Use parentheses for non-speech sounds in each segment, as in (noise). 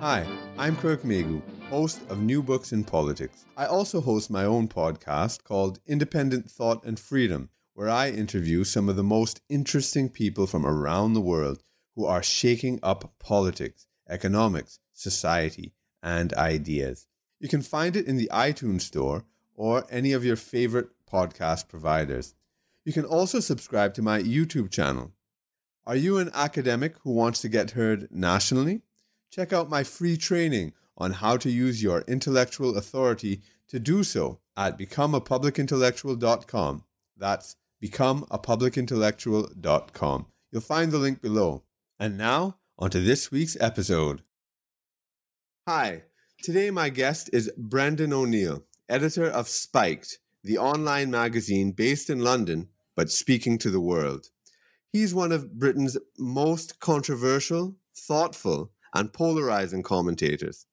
Hi, I'm Kirk Meighoo, host of New Books in Politics. I also host my own podcast called Independent Thought and Freedom, where I interview some of the most interesting people from around the world who are shaking up politics, economics, society, and ideas. You can find it in the iTunes Store or any of your favorite podcast providers. You can also subscribe to my YouTube channel. Are you an academic who wants to get heard nationally? Check out my free training on how to use your intellectual authority to do so at becomeapublicintellectual.com. That's becomeapublicintellectual.com. You'll find the link below. And now, on to this week's episode. Hi, today my guest is Brendan O'Neill, editor of Spiked, the online magazine based in London but speaking to the world. He's one of Britain's most controversial, thoughtful, and polarizing commentators.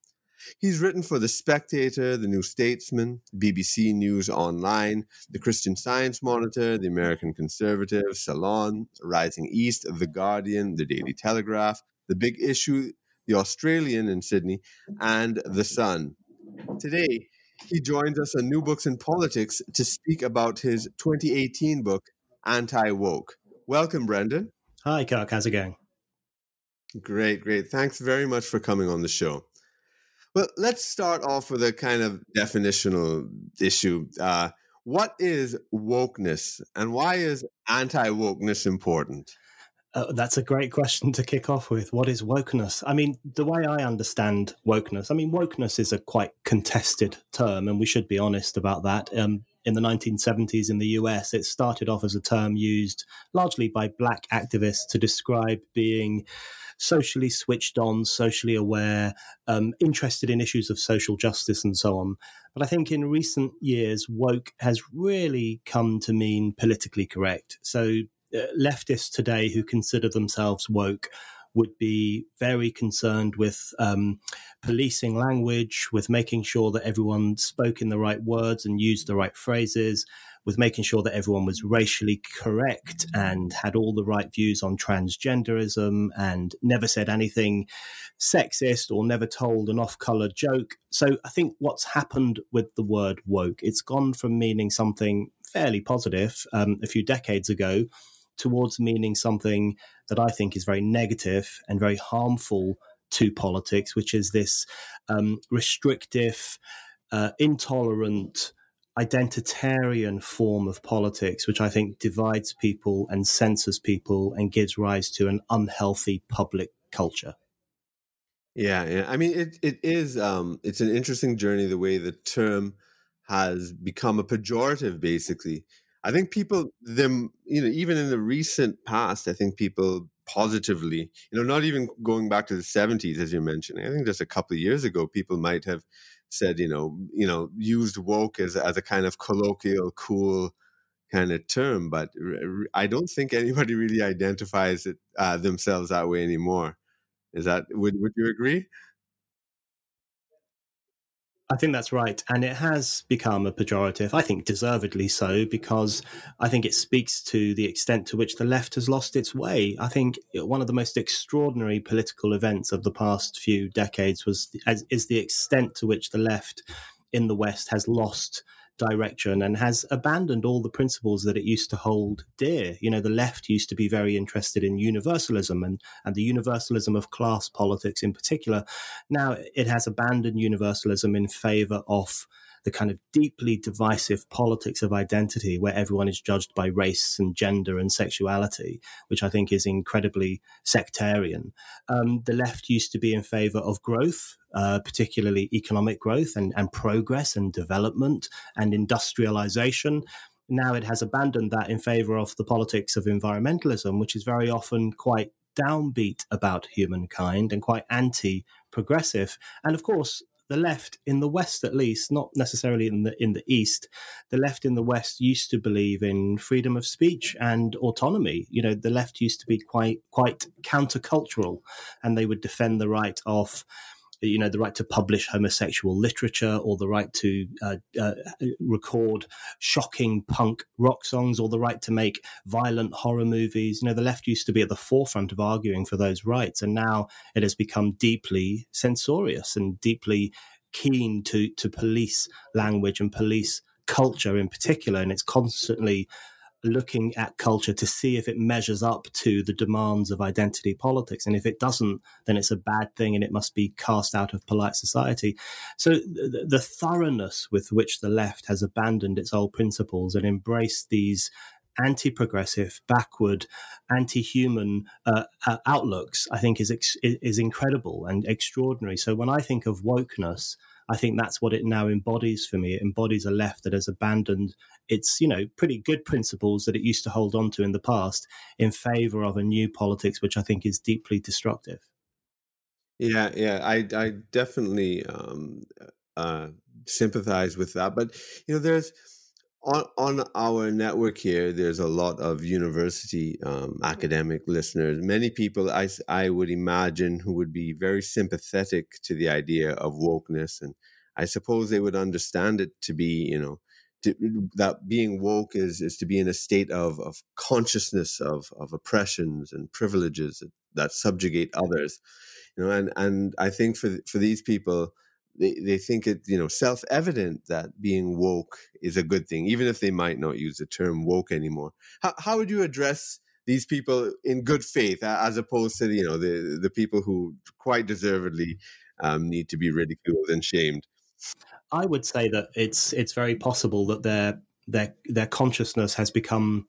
He's written for The Spectator, The New Statesman, BBC News Online, The Christian Science Monitor, The American Conservative, Salon, Rising East, The Guardian, The Daily Telegraph, The Big Issue, The Australian in Sydney, and The Sun. Today, he joins us on New Books in Politics to speak about his 2018 book, Anti Woke. Welcome, Brendan. Hi, Kirk. How's it going? Great, great. Thanks very much for coming on the show. Well, let's start off with a kind of definitional issue. Uh, what is wokeness and why is anti wokeness important? Uh, that's a great question to kick off with. What is wokeness? I mean, the way I understand wokeness, I mean, wokeness is a quite contested term, and we should be honest about that. Um, in the 1970s in the US, it started off as a term used largely by black activists to describe being socially switched on, socially aware, um, interested in issues of social justice and so on. But I think in recent years, woke has really come to mean politically correct. So uh, leftists today who consider themselves woke would be very concerned with um, policing language, with making sure that everyone spoke in the right words and used the right phrases, with making sure that everyone was racially correct and had all the right views on transgenderism and never said anything sexist or never told an off color joke. So I think what's happened with the word woke, it's gone from meaning something fairly positive um, a few decades ago towards meaning something that I think is very negative and very harmful to politics, which is this um, restrictive, uh, intolerant, identitarian form of politics, which I think divides people and censors people and gives rise to an unhealthy public culture. Yeah, yeah. I mean, it it is. Um, it's an interesting journey the way the term has become a pejorative. Basically, I think people them you know even in the recent past, I think people positively, you know, not even going back to the seventies as you're mentioning. I think just a couple of years ago, people might have said, you know, you know, used woke as as a kind of colloquial, cool kind of term, but I don't think anybody (laughs) really identifies it uh, themselves that way anymore. Is that would would you agree? I think that's right. And it has become a pejorative, I think deservedly so, because I think it speaks to the extent to which the left has lost its way. I think one of the most extraordinary political events of the past few decades was is the extent to which the left in the West has lost direction and has abandoned all the principles that it used to hold dear. You know, the left used to be very interested in universalism and, and the universalism of class politics in particular. Now it has abandoned universalism in favor of the kind of deeply divisive politics of identity where everyone is judged by race and gender and sexuality, which I think is incredibly sectarian. Um, the left used to be in favor of growth, uh, particularly economic growth and, and progress and development and industrialization now it has abandoned that in favor of the politics of environmentalism, which is very often quite downbeat about humankind and quite anti progressive. And of course, the left in the West, at least, not necessarily in the in the East, the left in the West used to believe in freedom of speech and autonomy. You know, the left used to be quite quite countercultural, and they would defend the right of you know the right to publish homosexual literature or the right to uh, uh, record shocking punk rock songs or the right to make violent horror movies. You know the left used to be at the forefront of arguing for those rights and now it has become deeply censorious and deeply keen to to police language and police culture in particular and it's constantly looking at culture to see if it measures up to the demands of identity politics. And if it doesn't, then it's a bad thing and it must be cast out of polite society. So the, the thoroughness with which the left has abandoned its old principles and embraced these anti-progressive, backward, anti-human uh, uh, outlooks, I think is is incredible and extraordinary. So when I think of wokeness, I think that's what it now embodies for me. It embodies a left that has abandoned its, you know, pretty good principles that it used to hold on to in the past in favor of a new politics, which I think is deeply destructive. Yeah, yeah, I, I definitely um, uh, sympathize with that. But you know, there's on on our network here. There's a lot of university um, academic listeners. Many people, I I would imagine, who would be very sympathetic to the idea of wokeness, and I suppose they would understand it to be, you know, to, that being woke is is to be in a state of of consciousness of of oppressions and privileges that, that subjugate others you know and and i think for for these people they, they think it you know self-evident that being woke is a good thing even if they might not use the term woke anymore. How, how would you address these people in good faith as opposed to you know the the people who quite deservedly um, need to be ridiculed and shamed? I would say that it's it's very possible that their their their consciousness has become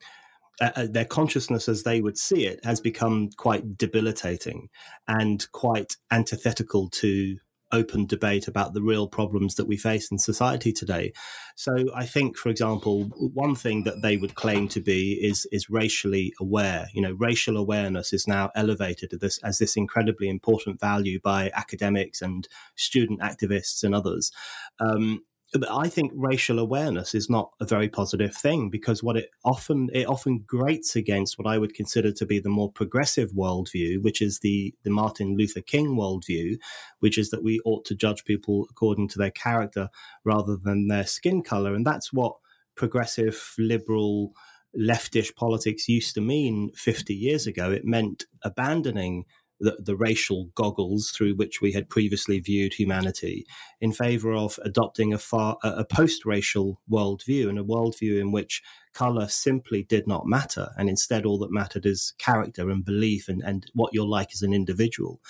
uh, uh, their consciousness as they would see it has become quite debilitating and quite antithetical to open debate about the real problems that we face in society today. So I think, for example, one thing that they would claim to be is is racially aware. You know, racial awareness is now elevated as this, as this incredibly important value by academics and student activists and others. Um, I think racial awareness is not a very positive thing because what it often it often grates against what I would consider to be the more progressive worldview, which is the the Martin Luther King worldview, which is that we ought to judge people according to their character rather than their skin color, and that's what progressive liberal leftish politics used to mean 50 years ago. It meant abandoning the, the racial goggles through which we had previously viewed humanity in favor of adopting a far a post-racial worldview and a worldview in which color simply did not matter and instead all that mattered is character and belief and, and what you're like as an individual.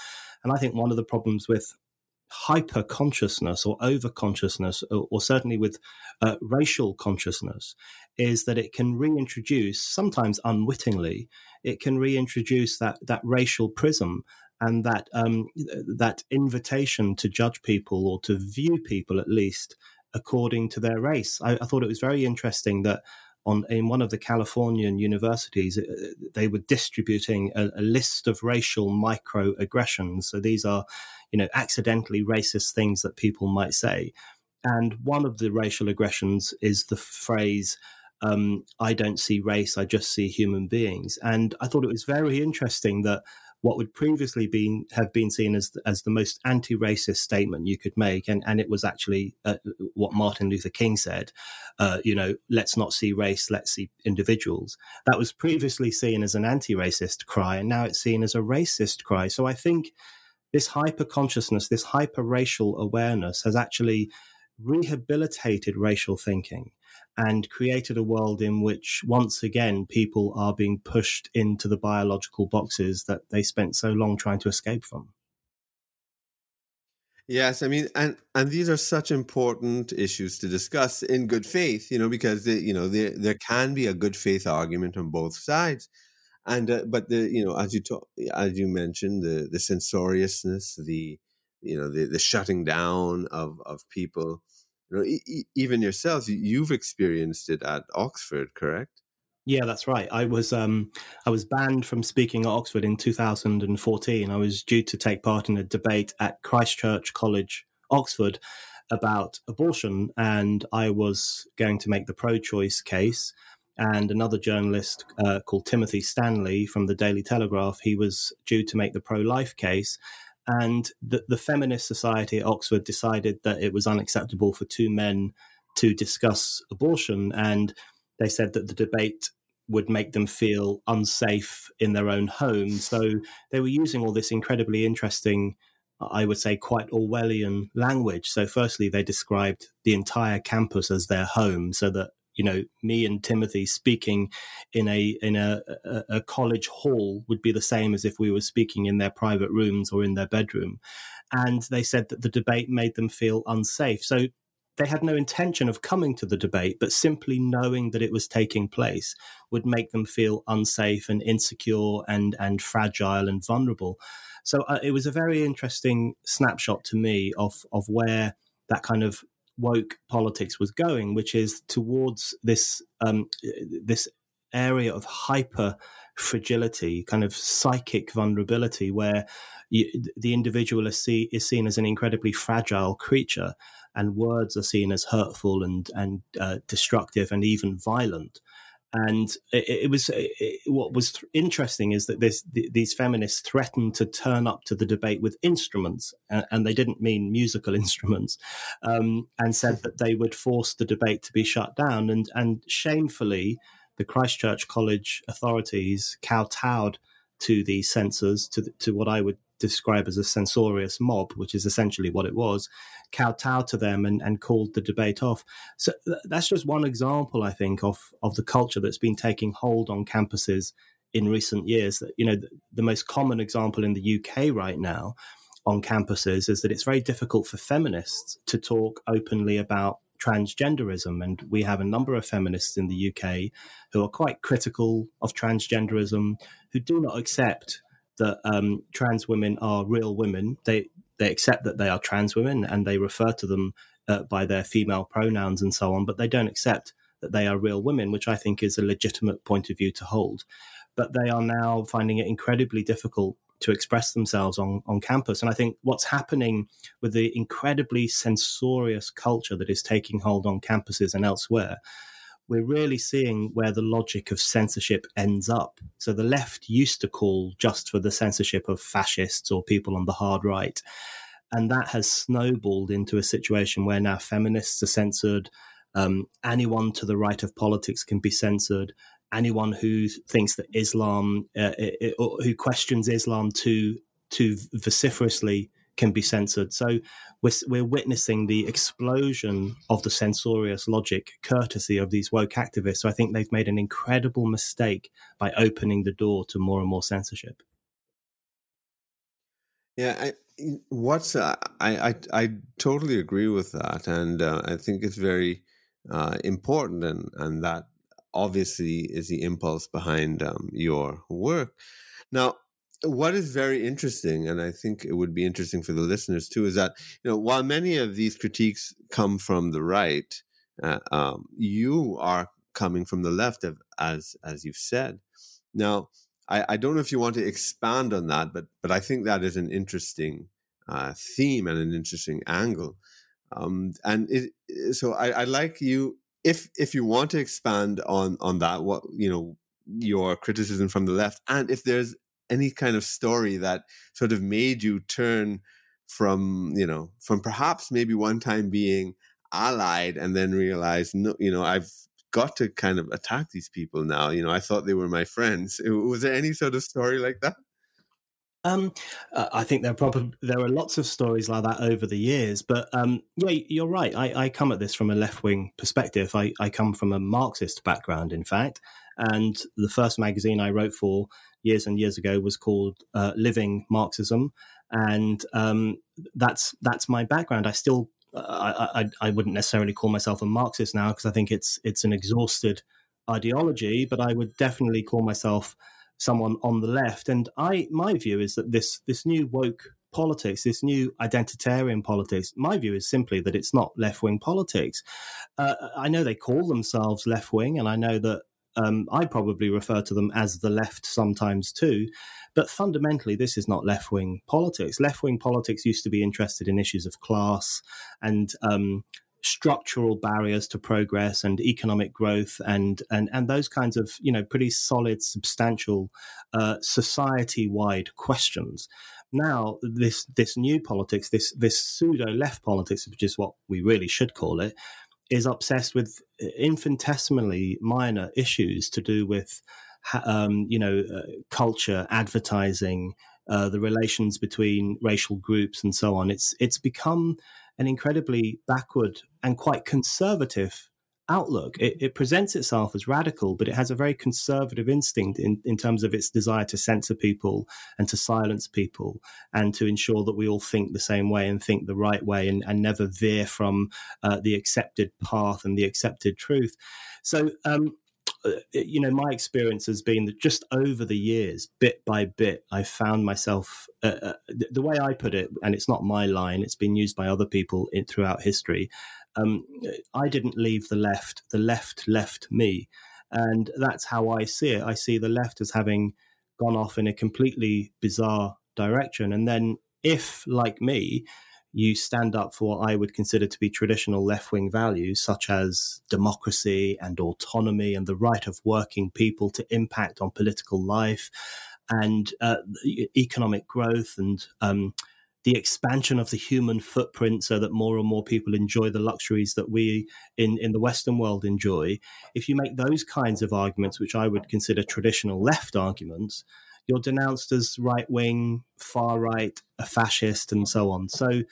And i think one of the problems with hyper consciousness or over consciousness, or, or, certainly with uh, racial consciousness, is that it can reintroduce, sometimes unwittingly, it can reintroduce that that racial prism and that um, that invitation to judge people or to view people at least according to their race. I, I thought it was very interesting that on in one of the Californian universities, uh, they were distributing a, a, list of racial microaggressions. So these are, you know, accidentally racist things that people might say. And one of the racial aggressions is the phrase, um, I don't see race, I just see human beings. And I thought it was very interesting that what would previously been have been seen as as the most anti-racist statement you could make, and and it was actually uh, what Martin Luther King said. Uh, you know, let's not see race, let's see individuals. That was previously seen as an anti-racist cry, and now it's seen as a racist cry. So I think this hyper consciousness, this hyper racial awareness, has actually rehabilitated racial thinking and created a world in which once again people are being pushed into the biological boxes that they spent so long trying to escape from. Yes, I mean, and and these are such important issues to discuss in good faith, you know, because the, you know there there can be a good faith argument on both sides, and uh, but the you know as you talk as you mentioned the the censoriousness, the you know the the shutting down of of people, you know, e- even yourselves, you've experienced it at Oxford, correct? Yeah, that's right. I was um, I was banned from speaking at Oxford in 2014. I was due to take part in a debate at Christ Church College, Oxford, about abortion, and I was going to make the pro-choice case. And another journalist uh, called Timothy Stanley from the Daily Telegraph, he was due to make the pro-life case. And the, the Feminist Society at Oxford decided that it was unacceptable for two men to discuss abortion, and they said that the debate would make them feel unsafe in their own home. So they were using all this incredibly interesting, I would say, quite Orwellian language. So, firstly, they described the entire campus as their home, so that you know me and Timothy speaking in a in a, a, a college hall would be the same as if we were speaking in their private rooms or in their bedroom. And they said that the debate made them feel unsafe. So they had no intention of coming to the debate, but simply knowing that it was taking place would make them feel unsafe and insecure and, and fragile and vulnerable. So uh, it was a very interesting snapshot to me of, of where that kind of woke politics was going, which is towards this um, this area of hyper fragility, kind of psychic vulnerability, where you, the individual is, see, is seen as an incredibly fragile creature and words are seen as hurtful and and uh, destructive and even violent. And it, it was it, what was th- interesting is that this, th- these feminists threatened to turn up to the debate with instruments, and, and they didn't mean musical (laughs) instruments, um, and said that they would force the debate to be shut down. And and shamefully, the Christ Church College authorities kowtowed to the censors, to the, to what I would describe as a censorious mob, which is essentially what it was, kowtowed to them and, and called the debate off. So that's just one example, I think, of of the culture that's been taking hold on campuses in recent years. That you know, the, the most common example in the UK right now on campuses is that it's very difficult for feminists to talk openly about transgenderism. And we have a number of feminists in the UK who are quite critical of transgenderism, who do not accept that um, trans women are real women. They they accept that they are trans women and they refer to them uh, by their female pronouns and so on, but they don't accept that they are real women, which I think is a legitimate point of view to hold. But they are now finding it incredibly difficult to express themselves on, on campus. And I think what's happening with the incredibly censorious culture that is taking hold on campuses and elsewhere we're really seeing where the logic of censorship ends up. So the left used to call just for the censorship of fascists or people on the hard right. And that has snowballed into a situation where now feminists are censored. Um, anyone to the right of politics can be censored. Anyone who thinks that Islam, uh, it, who questions Islam too, too vociferously, can be censored. So we're, we're witnessing the explosion of the censorious logic courtesy of these woke activists. So I think they've made an incredible mistake by opening the door to more and more censorship. Yeah, I, what's uh, I, I I totally agree with that, and uh, I think it's very uh, important, and and that obviously is the impulse behind um, your work. Now, what is very interesting, and I think it would be interesting for the listeners too, is that you know while many of these critiques come from the right, uh, um, you are coming from the left, of, as as you've said. Now, I, I, don't know if you want to expand on that, but but I think that is an interesting uh, theme and an interesting angle. Um, and it, so I, like you if if you want to expand on on that, what you know your criticism from the left, and if there's any kind of story that sort of made you turn from you know from perhaps maybe one time being allied and then realize no you know i've got to kind of attack these people now you know i thought they were my friends (laughs) was there any sort of story like that um, uh, I think there are probably there are lots of stories like that over the years, but um, yeah, you're right. I, I come at this from a left wing perspective. I, I come from a Marxist background, in fact, and the first magazine I wrote for years and years ago was called uh, Living Marxism, and um, that's that's my background. I still uh, I, I, I wouldn't necessarily call myself a Marxist now because I think it's it's an exhausted ideology, but I would definitely call myself someone on the left. And I my view is that this this new woke politics, this new identitarian politics, my view is simply that it's not left wing politics. Uh, I know they call themselves left wing, and I know that Um, I probably refer to them as the left sometimes too. But fundamentally, this is not left wing politics. Left wing politics used to be interested in issues of class and um, structural barriers to progress and economic growth and and and those kinds of you know pretty solid substantial uh, society wide questions now this this new politics this this pseudo left politics which is what we really should call it is obsessed with infinitesimally minor issues to do with um, you know uh, culture advertising uh, the relations between racial groups and so on. It's it's become an incredibly backward and quite conservative outlook. It, it, presents itself as radical, but it has a very conservative instinct in, in terms of its desire to censor people and to silence people and to ensure that we all think the same way and think the right way and, and never veer from uh, the accepted path and the accepted truth. So, um, you know, my experience has been that just over the years, bit by bit, I found myself uh, uh, the, the, way I put it, and it's not my line; it's been used by other people in, throughout history. Um, I didn't leave the left; the left left me, and that's how I see it. I see the left as having gone off in a completely bizarre direction, and then if, like me, you stand up for what I would consider to be traditional left wing values, such as democracy and autonomy and the right of working people to impact on political life and uh, economic growth and um, the expansion of the human footprint so that more and more people enjoy the luxuries that we in, in the Western world enjoy. If you make those kinds of arguments, which I would consider traditional left arguments, you're denounced as right wing, far right, a fascist, and so on. So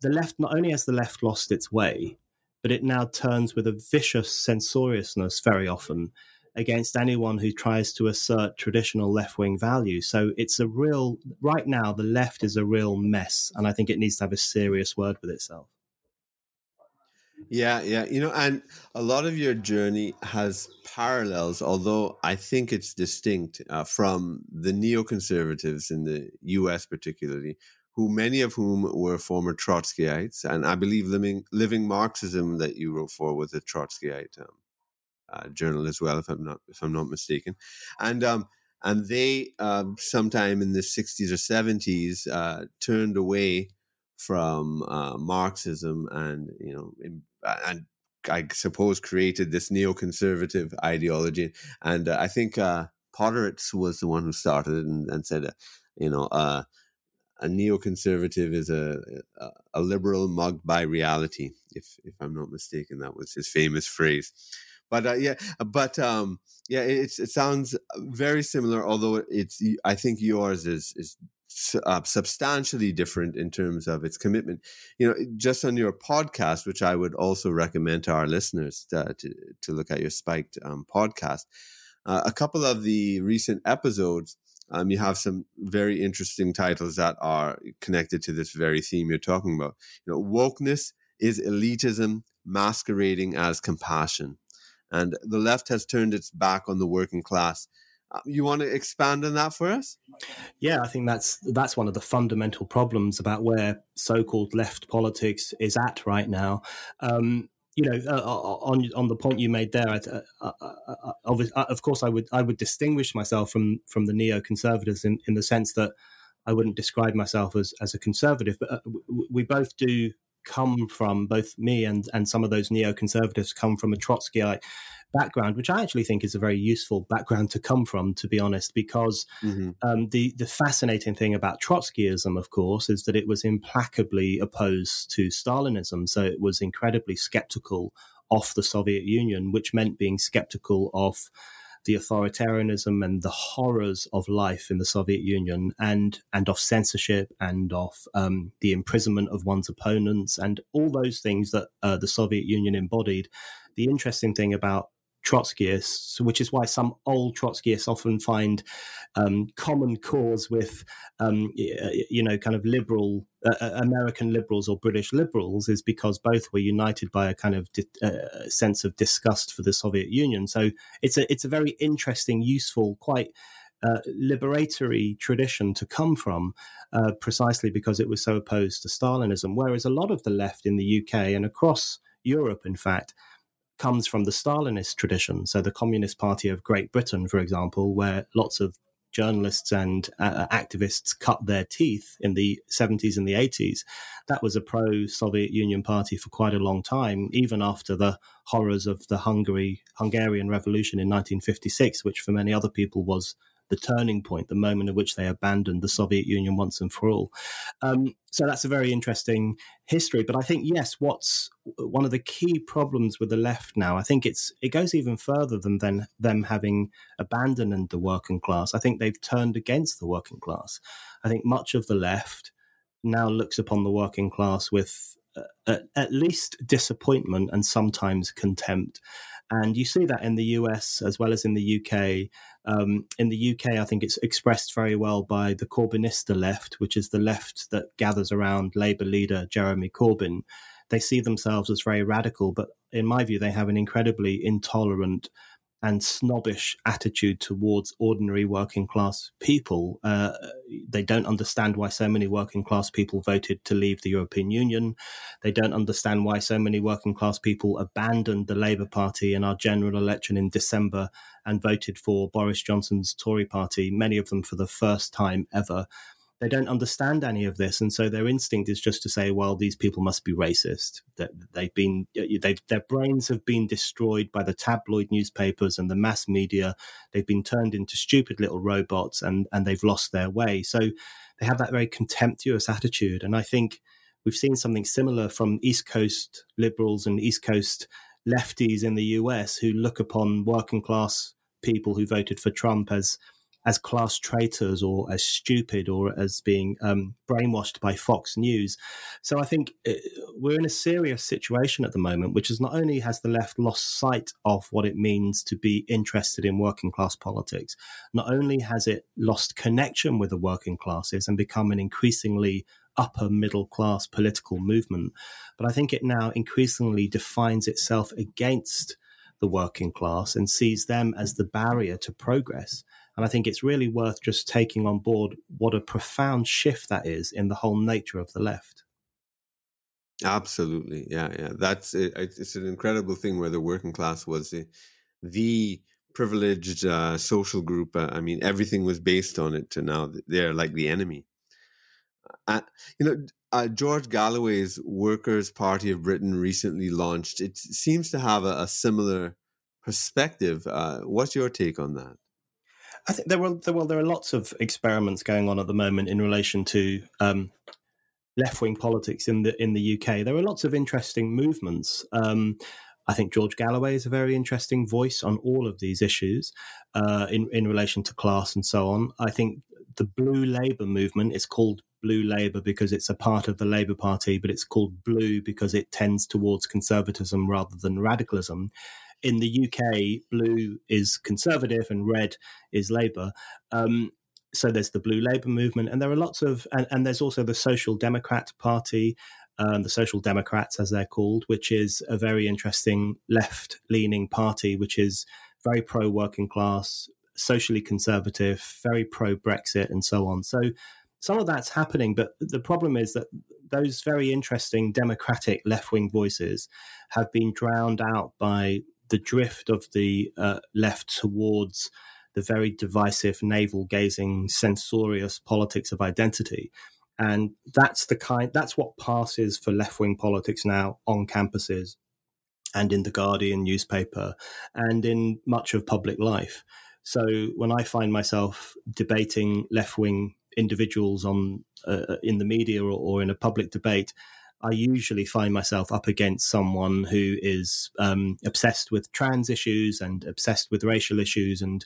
the left, not only has the left lost its way, but it now turns with a vicious censoriousness very often against anyone who tries to assert traditional left wing values. So it's a real, right now, the left is a real mess. And I think it needs to have a serious word with itself. Yeah, yeah. You know, and a lot of your journey has parallels, although I think it's distinct uh, from the neoconservatives in the US, particularly, who many of whom were former Trotskyites. And I believe living, living Marxism that you wrote for was a Trotskyite um, uh, journal as well, if I'm not if I'm not mistaken. And um, and they um, sometime in the 60s or 70s uh, turned away from uh, Marxism and you know in, and I suppose created this neoconservative ideology. And uh, I think uh, Podhoretz was the one who started it and, and said, uh, you know, uh, a neoconservative is a, a, a liberal mugged by reality. If if I'm not mistaken, that was his famous phrase. But uh, yeah, but um, yeah, it, it sounds very similar. Although it's, I think yours is is uh, substantially different in terms of its commitment. You know, just on your podcast, which I would also recommend to our listeners to to, to look at your Spiked um, podcast. Uh, a couple of the recent episodes, um, you have some very interesting titles that are connected to this very theme you're talking about. You know, wokeness is elitism masquerading as compassion, and the left has turned its back on the working class uh, you want to expand on that for us? Yeah, I think that's that's one of the fundamental problems about where so-called left politics is at right now. Um, you know, uh, uh on on the point you made there, uh, uh, uh, of course, I would I would distinguish myself from from the neoconservatives in, in the sense that I wouldn't describe myself as as a conservative, but we both do come from both me and and some of those neoconservatives come from a Trotskyite background, which I actually think is a very useful background to come from, to be honest, because mm-hmm. um, the the fascinating thing about Trotskyism, of course, is that it was implacably opposed to Stalinism. So it was incredibly skeptical of the Soviet Union, which meant being skeptical of the authoritarianism and the horrors of life in the Soviet Union, and and of censorship and of um, the imprisonment of one's opponents, and all those things that uh, the Soviet Union embodied. The interesting thing about Trotskyists, which is why some old Trotskyists often find um, common cause with, um, you know, kind of liberal uh, uh, American liberals or British liberals, is because both were united by a kind of di- uh, sense of disgust for the Soviet Union. So it's a it's a very interesting, useful, quite. Uh, liberatory tradition to come from, uh, precisely because it was so opposed to Stalinism. Whereas a lot of the left in the UK and across Europe, in fact, comes from the Stalinist tradition. So, the Communist Party of Great Britain, for example, where lots of journalists and uh, activists cut their teeth in the 70s and the 80s. That was a pro Soviet Union party for quite a long time, even after the horrors of the Hungary Hungarian Revolution in 1956, which for many other people was the turning point, the moment at which they abandoned the Soviet Union once and for all. Um, so that's a very interesting history. But I think yes, what's one of the key problems with the left now? I think it's it goes even further than then them having abandoned the working class. I think they've turned against the working class. I think much of the left now looks upon the working class with uh, at least disappointment and sometimes contempt. And you see that in the US as well as in the UK. Um, in the UK, I think it's expressed very well by the Corbynista left, which is the left that gathers around Labour leader Jeremy Corbyn. They see themselves as very radical, but in my view, they have an incredibly intolerant and snobbish attitude towards ordinary working class people. Uh, they don't understand why so many working class people voted to leave the European Union. They don't understand why so many working class people abandoned the Labour Party in our general election in December and voted for Boris Johnson's Tory party, many of them for the first time ever they don't understand any of this, and so their instinct is just to say, "Well, these people must be racist. That they've been, they've, their brains have been destroyed by the tabloid newspapers and the mass media. They've been turned into stupid little robots, and and they've lost their way. So they have that very contemptuous attitude, and I think we've seen something similar from East Coast liberals and East Coast lefties in the US who look upon working class people who voted for Trump as as class traitors or as stupid or as being um, brainwashed by Fox News. So I think uh, we're in a serious situation at the moment, which is not only has the left lost sight of what it means to be interested in working class politics, not only has it lost connection with the working classes and become an increasingly upper middle class political movement, but I think it now increasingly defines itself against the working class and sees them as the barrier to progress. And I think it's really worth just taking on board what a profound shift that is in the whole nature of the left. Absolutely. Yeah. Yeah. That's it. It's an incredible thing where the working class was the, the privileged uh, social group. Uh, I mean, everything was based on it to now they're like the enemy. Uh, you know, uh, George Galloway's Workers' Party of Britain recently launched. It seems to have a, a similar perspective. Uh, what's your take on that? I think there were there, well there are lots of experiments going on at the moment in relation to um, left wing politics in the in the UK. There are lots of interesting movements. Um, I think George Galloway is a very interesting voice on all of these issues uh, in in relation to class and so on. I think the Blue Labour movement is called Blue Labour because it's a part of the Labour Party, but it's called Blue because it tends towards conservatism rather than radicalism in the UK, blue is conservative and red is Labour. Um, so there's the Blue Labour movement, and there are lots of, and, and there's also the Social Democrat Party, um, the Social Democrats as they're called, which is a very interesting left-leaning party, which is very pro-working class, socially conservative, very pro-Brexit, and so on. So some of that's happening, but the problem is that those very interesting democratic left-wing voices have been drowned out by the drift of the uh, left towards the very divisive, navel gazing, censorious politics of identity. And that's the kind that's what passes for left wing politics now on campuses and in the Guardian newspaper and in much of public life. So when I find myself debating left wing individuals on uh, in the media or, or in a public debate, I usually find myself up against someone who is um, obsessed with trans issues and obsessed with racial issues and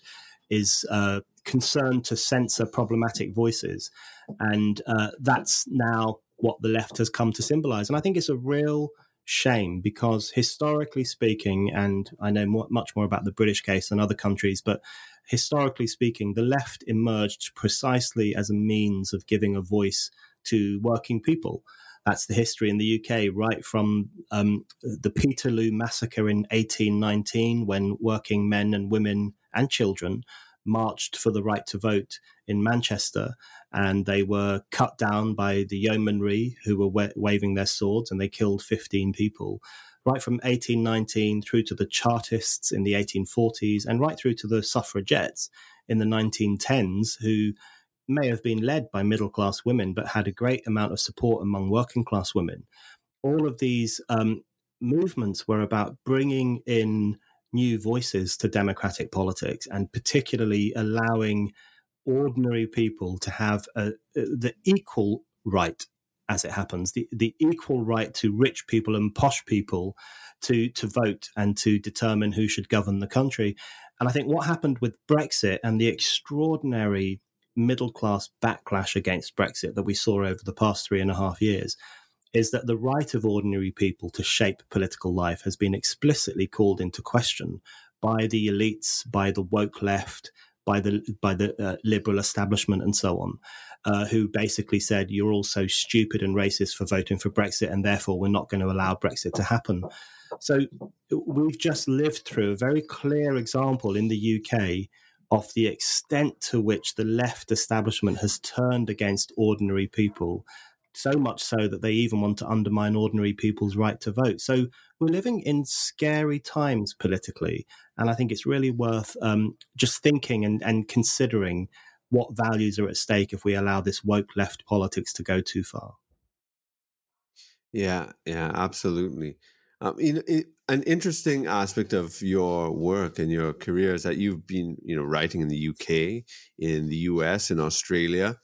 is uh, concerned to censor problematic voices. And uh, that's now what the left has come to symbolize. And I think it's a real shame because historically speaking, and I know more, much more about the British case than other countries, but historically speaking, the left emerged precisely as a means of giving a voice to working people. That's the history in the UK, right from um, the Peterloo massacre in 1819, when working men and women and children marched for the right to vote in Manchester, and they were cut down by the yeomanry who were wa- waving their swords, and they killed 15 people. right from 1819 through to the Chartists in the 1840s, and right through to the suffragettes in the 1910s, who may have been led by middle class women, but had a great amount of support among working class women. All of these um, movements were about bringing in new voices to democratic politics and particularly allowing ordinary people to have a, the equal right as it happens the, the equal right to rich people and posh people to to vote and to determine who should govern the country and i think what happened with brexit and the extraordinary middle class backlash against brexit that we saw over the past three and a half years is that the right of ordinary people to shape political life has been explicitly called into question by the elites, by the woke left, by the by the uh, liberal establishment, and so on, uh, who basically said you're all so stupid and racist for voting for Brexit, and therefore we're not going to allow Brexit to happen. So we've just lived through a very clear example in the UK of the extent to which the left establishment has turned against ordinary people so much so that they even want to undermine ordinary people's right to vote. So we're living in scary times politically, and I think it's really worth um, just thinking and, and considering what values are at stake if we allow this woke left politics to go too far. Yeah, yeah, absolutely. Um, an interesting aspect of your work and your career is that you've been, you know, writing in the UK, in the US, in Australia.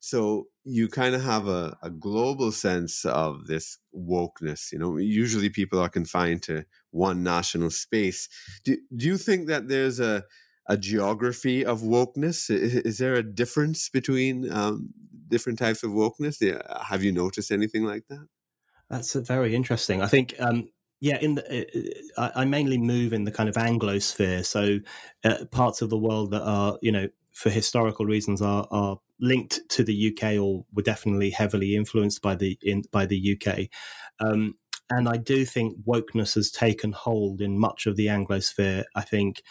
So you kind of have a, a global sense of this wokeness. You know, usually people are confined to one national space. Do, do you think that there's a, a geography of wokeness? Is, is there a difference between um, different types of wokeness? Have you noticed anything like that? That's very interesting. I think um, yeah, in the, uh, I mainly move in the kind of Anglosphere, so uh, parts of the world that are, you know, for historical reasons, are are linked to the UK or were definitely heavily influenced by the in, by the UK. Um, and I do think wokeness has taken hold in much of the Anglosphere. I think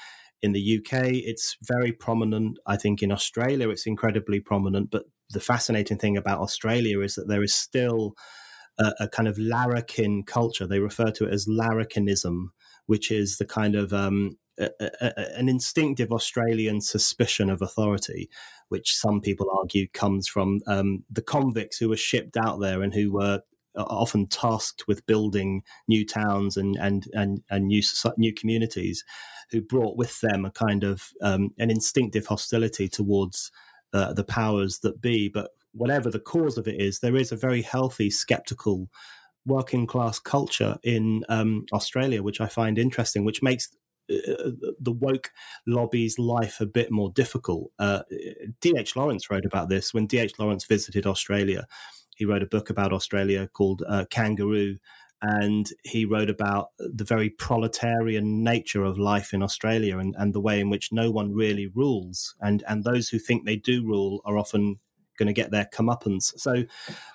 in the UK it's very prominent. I think in Australia it's incredibly prominent. But the fascinating thing about Australia is that there is still a, a kind of larrikin culture. They refer to it as larrikinism, which is the kind of um, a, a, an instinctive Australian suspicion of authority, which some people argue comes from um, the convicts who were shipped out there and who were uh, often tasked with building new towns and and and, and new new communities, who brought with them a kind of um, an instinctive hostility towards uh, the powers that be. But whatever the cause of it is, there is a very healthy skeptical working class culture in um, Australia, which I find interesting, which makes uh, the woke lobby's life a bit more difficult. Uh, D.H. Lawrence wrote about this when D.H. Lawrence visited Australia. He wrote a book about Australia called uh, Kangaroo, and he wrote about the very proletarian nature of life in Australia and, and the way in which no one really rules, and and those who think they do rule are often going to get their comeuppance. So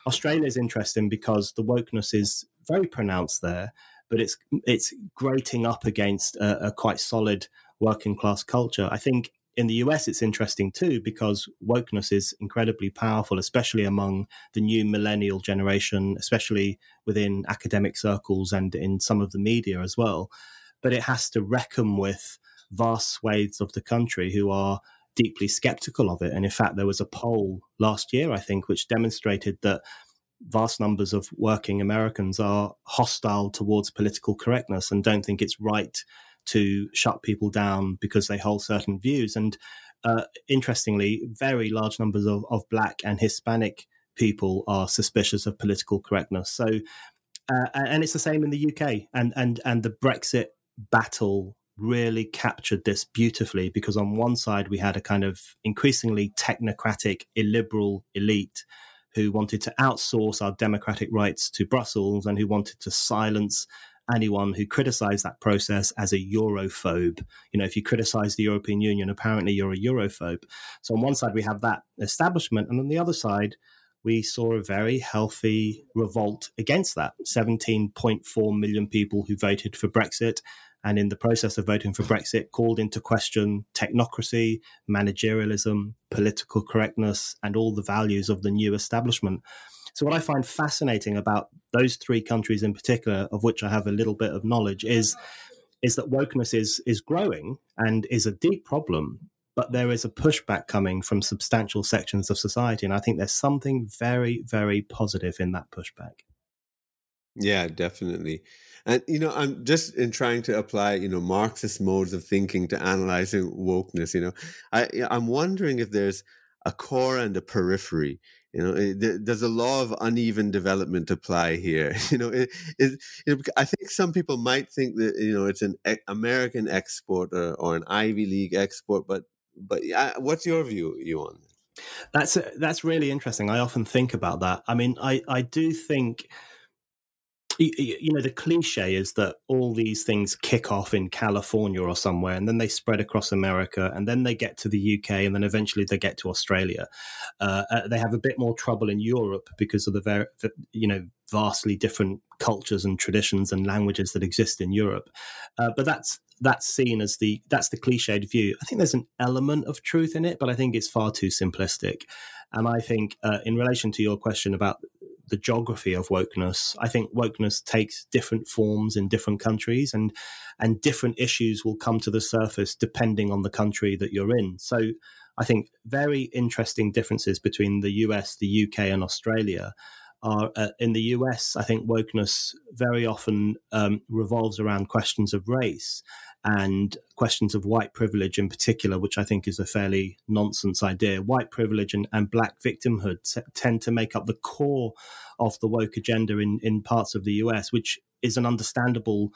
Australia is interesting because the wokeness is very pronounced there but it's it's grating up against a, a quite solid working class culture. I think in the US, it's interesting too because wokeness is incredibly powerful, especially among the new millennial generation, especially within academic circles and in some of the media as well. But it has to reckon with vast swathes of the country who are deeply skeptical of it. And in fact, there was a poll last year, I think, which demonstrated that vast numbers of working Americans are hostile towards political correctness and don't think it's right to shut people down because they hold certain views. And uh, interestingly, very large numbers of, of Black and Hispanic people are suspicious of political correctness. So, uh, and it's the same in the UK. And and and the Brexit battle really captured this beautifully because on one side we had a kind of increasingly technocratic, illiberal elite who wanted to outsource our democratic rights to Brussels and who wanted to silence anyone who criticized that process as a Europhobe. You know, if you criticize the European Union, apparently you're a Europhobe. So on one side, we have that establishment, and on the other side, we saw a very healthy revolt against that. 17.4 million people who voted for Brexit and in the process of voting for Brexit, called into question technocracy, managerialism, political correctness, and all the values of the new establishment. So, what I find fascinating about those three countries in particular, of which I have a little bit of knowledge, is is that wokeness is is growing and is a deep problem, but there is a pushback coming from substantial sections of society, and I think there's something very, very positive in that pushback. Yeah, definitely. And you know, I'm just in trying to apply, you know, Marxist modes of thinking to analyzing wokeness. You know, I I'm wondering if there's a core and a periphery. You know, eh, it, does a law of uneven development apply here? (laughs) You know, it, it, it, I think some people might think that you know it's an American export or, or an Ivy League export, but but what's your view you on that? That's uh, that's really interesting. I often think about that. I mean, I I do think you know the cliche is that all these things kick off in california or somewhere and then they spread across america and then they get to the uk and then eventually they get to australia. Uh, uh, they have a bit more trouble in europe because of the, very, you know vastly different cultures and traditions and languages that exist in europe. Uh, but that's that's seen as the that's the cliched view. I think there's an element of truth in it but i think it's far too simplistic. And i think uh, in relation to your question about the geography of wokeness. I think wokeness takes different forms in different countries, and and different issues will come to the surface depending on the country that you're in. So, I think very interesting differences between the US, the UK, and Australia. Are, uh, in the US, I think wokeness very often um, revolves around questions of race and questions of white privilege in particular, which I think is a fairly nonsense idea. White privilege and, and black victimhood t- tend to make up the core of the woke agenda in, in parts of the US, which is an understandable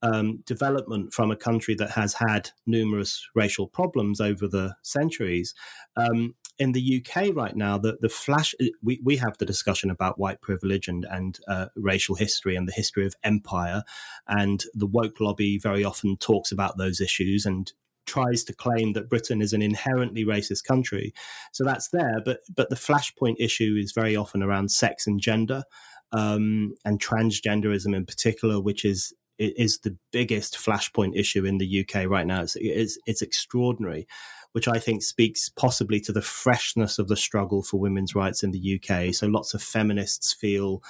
um, development from a country that has had numerous racial problems over the centuries. Um, in the UK right now, the the flash uh, we, we have the discussion about white privilege and and uh, racial history and the history of empire, and the woke lobby very often talks about those issues and tries to claim that Britain is an inherently racist country. So that's there, but but the flashpoint issue is very often around sex and gender. Um, and transgenderism in particular, which is is the biggest flashpoint issue in the UK right now. It's, it's, it's extraordinary which I think speaks possibly to the freshness of the struggle for women's rights in the UK. So lots of feminists feel,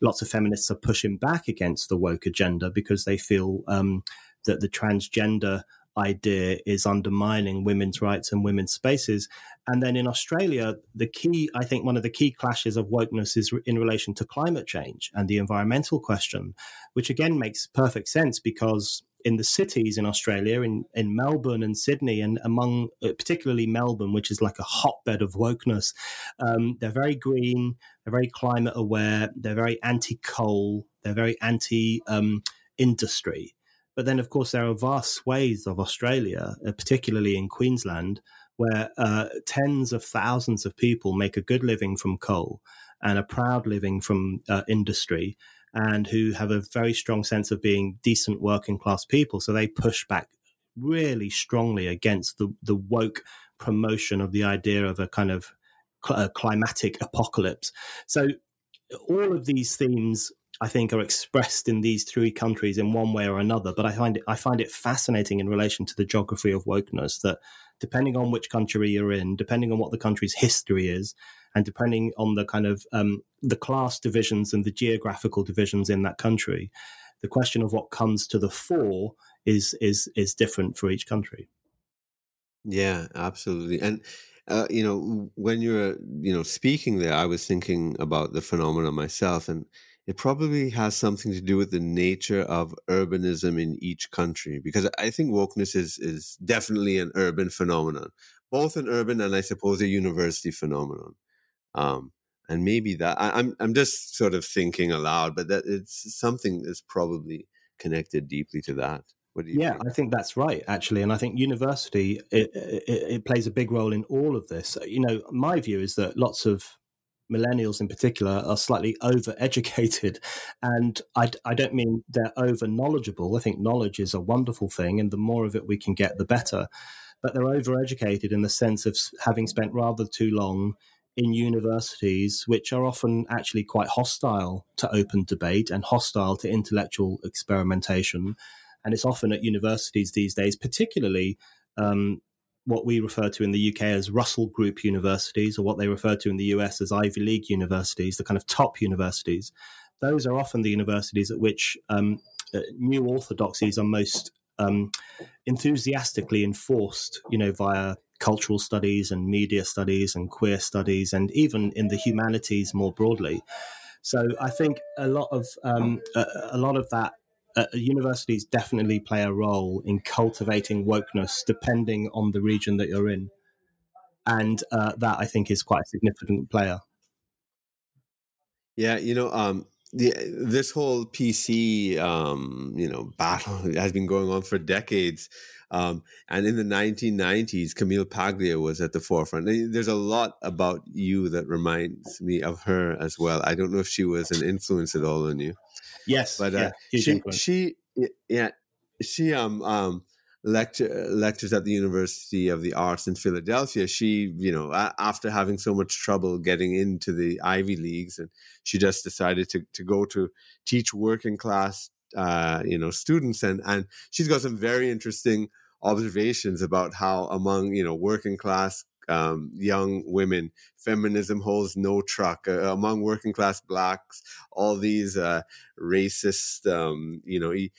lots of feminists are pushing back against the woke agenda because they feel um, that the transgender idea is undermining women's rights and women's spaces. And then in Australia, the key, I think, one of the key clashes of wokeness is in relation to climate change and the environmental question, which again makes perfect sense because in the cities in Australia, in, in Melbourne and Sydney, and among uh, particularly Melbourne, which is like a hotbed of wokeness. Um, they're very green, they're very climate aware, they're very anti coal, they're very anti um, industry. But then, of course, there are vast swathes of Australia, uh, particularly in Queensland, where uh, tens of thousands of people make a good living from coal and a proud living from uh, industry and who have a very strong sense of being decent working class people. So they push back really strongly against the, the woke promotion of the idea of a kind of cl- a climatic apocalypse. So all of these themes I think are expressed in these three countries in one way or another. But I find it I find it fascinating in relation to the geography of wokeness that depending on which country you're in, depending on what the country's history is, and depending on the kind of um, the class divisions and the geographical divisions in that country, the question of what comes to the fore is is is different for each country. Yeah, absolutely. And uh, you know, when you're you know speaking there, I was thinking about the phenomenon myself, and it probably has something to do with the nature of urbanism in each country, because I think wokeness is is definitely an urban phenomenon, both an urban and I suppose a university phenomenon. Um, and maybe that I, am I'm, I'm just sort of thinking aloud, but that it's something that's probably connected deeply to that. What do you yeah, think? I think that's right, actually, and I think university it, it, it plays a big role in all of this. You know, my view is that lots of millennials in particular are slightly over educated (laughs) and I, I, don't mean they're over knowledgeable i think knowledge is a wonderful thing and the more of it we can get the better but they're over educated in the sense of having spent rather too long in universities, which are often actually quite hostile to open debate and hostile to intellectual experimentation. And it's often at universities these days, particularly um, what we refer to in the UK as Russell Group universities, or what they refer to in the US as Ivy League universities, the kind of top universities, those are often the universities at which um, uh, new orthodoxies are most um, enthusiastically enforced, you know, via cultural studies and media studies and queer studies, and even in the humanities more broadly. So I think a lot of um, a, a, lot of that uh, universities definitely play a role in cultivating wokeness, depending on the region that you're in, and uh, that I think is quite a significant player. Yeah, you know, um, the this whole PC um, you know (laughs) battle has been going on for decades. Um, and in the 1990s, Camille Paglia was at the forefront. There's a lot about you that reminds me of her as well. I don't know if she was an influence at all on you. Yes, but uh, yeah, she she yeah she um um lecture lectures at the University of the Arts in Philadelphia. She, you know, after having so much trouble getting into the Ivy Leagues, and she just decided to to go to teach working class, uh, you know, students, and and she's got some very interesting observations about how among you know working class um, young women. Feminism holds no truck uh, among working class blacks. All these uh, racist, um, you know, e-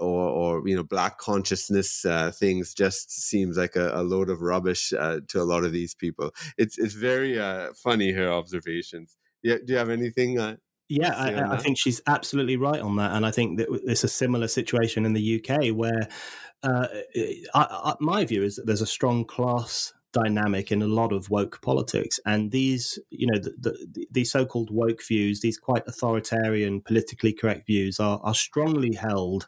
or, or you know black consciousness uh, things just seems like a, a load of rubbish uh, to a lot of these people. It's it's very uh, funny her observations. Yeah, do you have anything? Uh, yeah, I, I, think she's absolutely right on that, and I think that it's a similar situation in the UK where uh, I, I, my view is that there's a strong class dynamic in a lot of woke politics. And these, you know, the, the, these so-called woke views, these quite authoritarian, politically correct views, are, are strongly held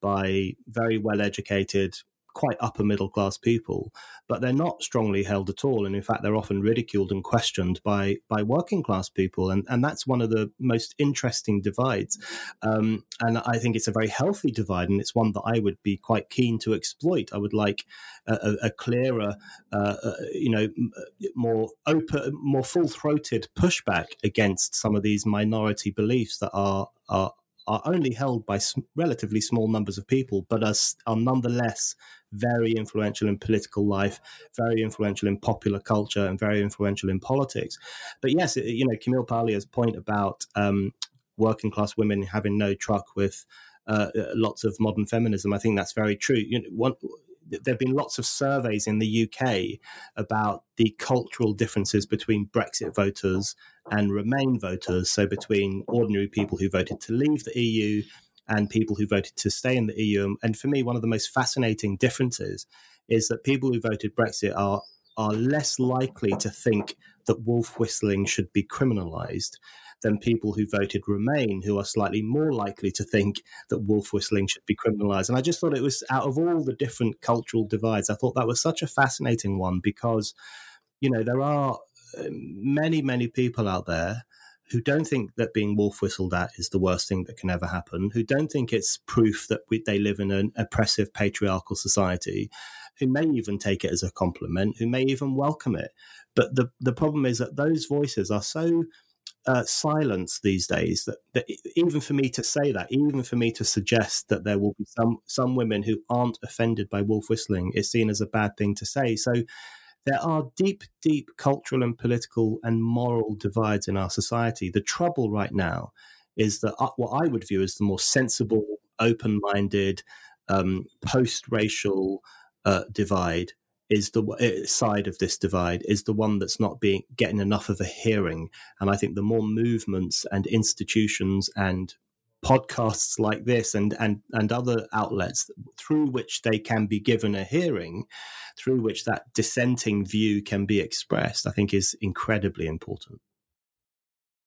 by very well educated, quite upper middle class people, but they're not strongly held at all. And in fact, they're often ridiculed and questioned by by working class people. And, and that's one of the most interesting divides. Um, and I think it's a very healthy divide, and it's one that I would be quite keen to exploit. I would like a, a clearer, uh, uh, you know, more open, more full throated pushback against some of these minority beliefs that are are are only held by relatively small numbers of people, but are, are nonetheless very influential in political life, very influential in popular culture, and very influential in politics. But yes, you know, Camille Paglia's point about um, working class women having no truck with uh, lots of modern feminism, I think that's very true. You know, one, there have been lots of surveys in the UK about the cultural differences between Brexit voters and Remain voters. So, between ordinary people who voted to leave the EU and people who voted to stay in the EU. And for me, one of the most fascinating differences is that people who voted Brexit are are less likely to think that wolf whistling should be criminalized than people who voted Remain, who are slightly more likely to think that wolf whistling should be criminalized. And I just thought it was out of all the different cultural divides, I thought that was such a fascinating one because, you know, there are um, many, many people out there who don't think that being wolf whistled at is the worst thing that can ever happen, who don't think it's proof that we, they live in an oppressive patriarchal society, who may even take it as a compliment, who may even welcome it. But the, the problem is that those voices are so uh, silence these days that, that, even for me to say that, even for me to suggest that there will be some some women who aren't offended by wolf whistling, is seen as a bad thing to say. So there are deep, deep cultural and political and moral divides in our society. The trouble right now is that uh, what I would view as the more sensible, open-minded, um, post-racial uh, divide is the uh, side of this divide is the one that's not being getting enough of a hearing. And i think the more movements and institutions and podcasts like this and and and other outlets through which they can be given a hearing through which that dissenting view can be expressed i think is incredibly important.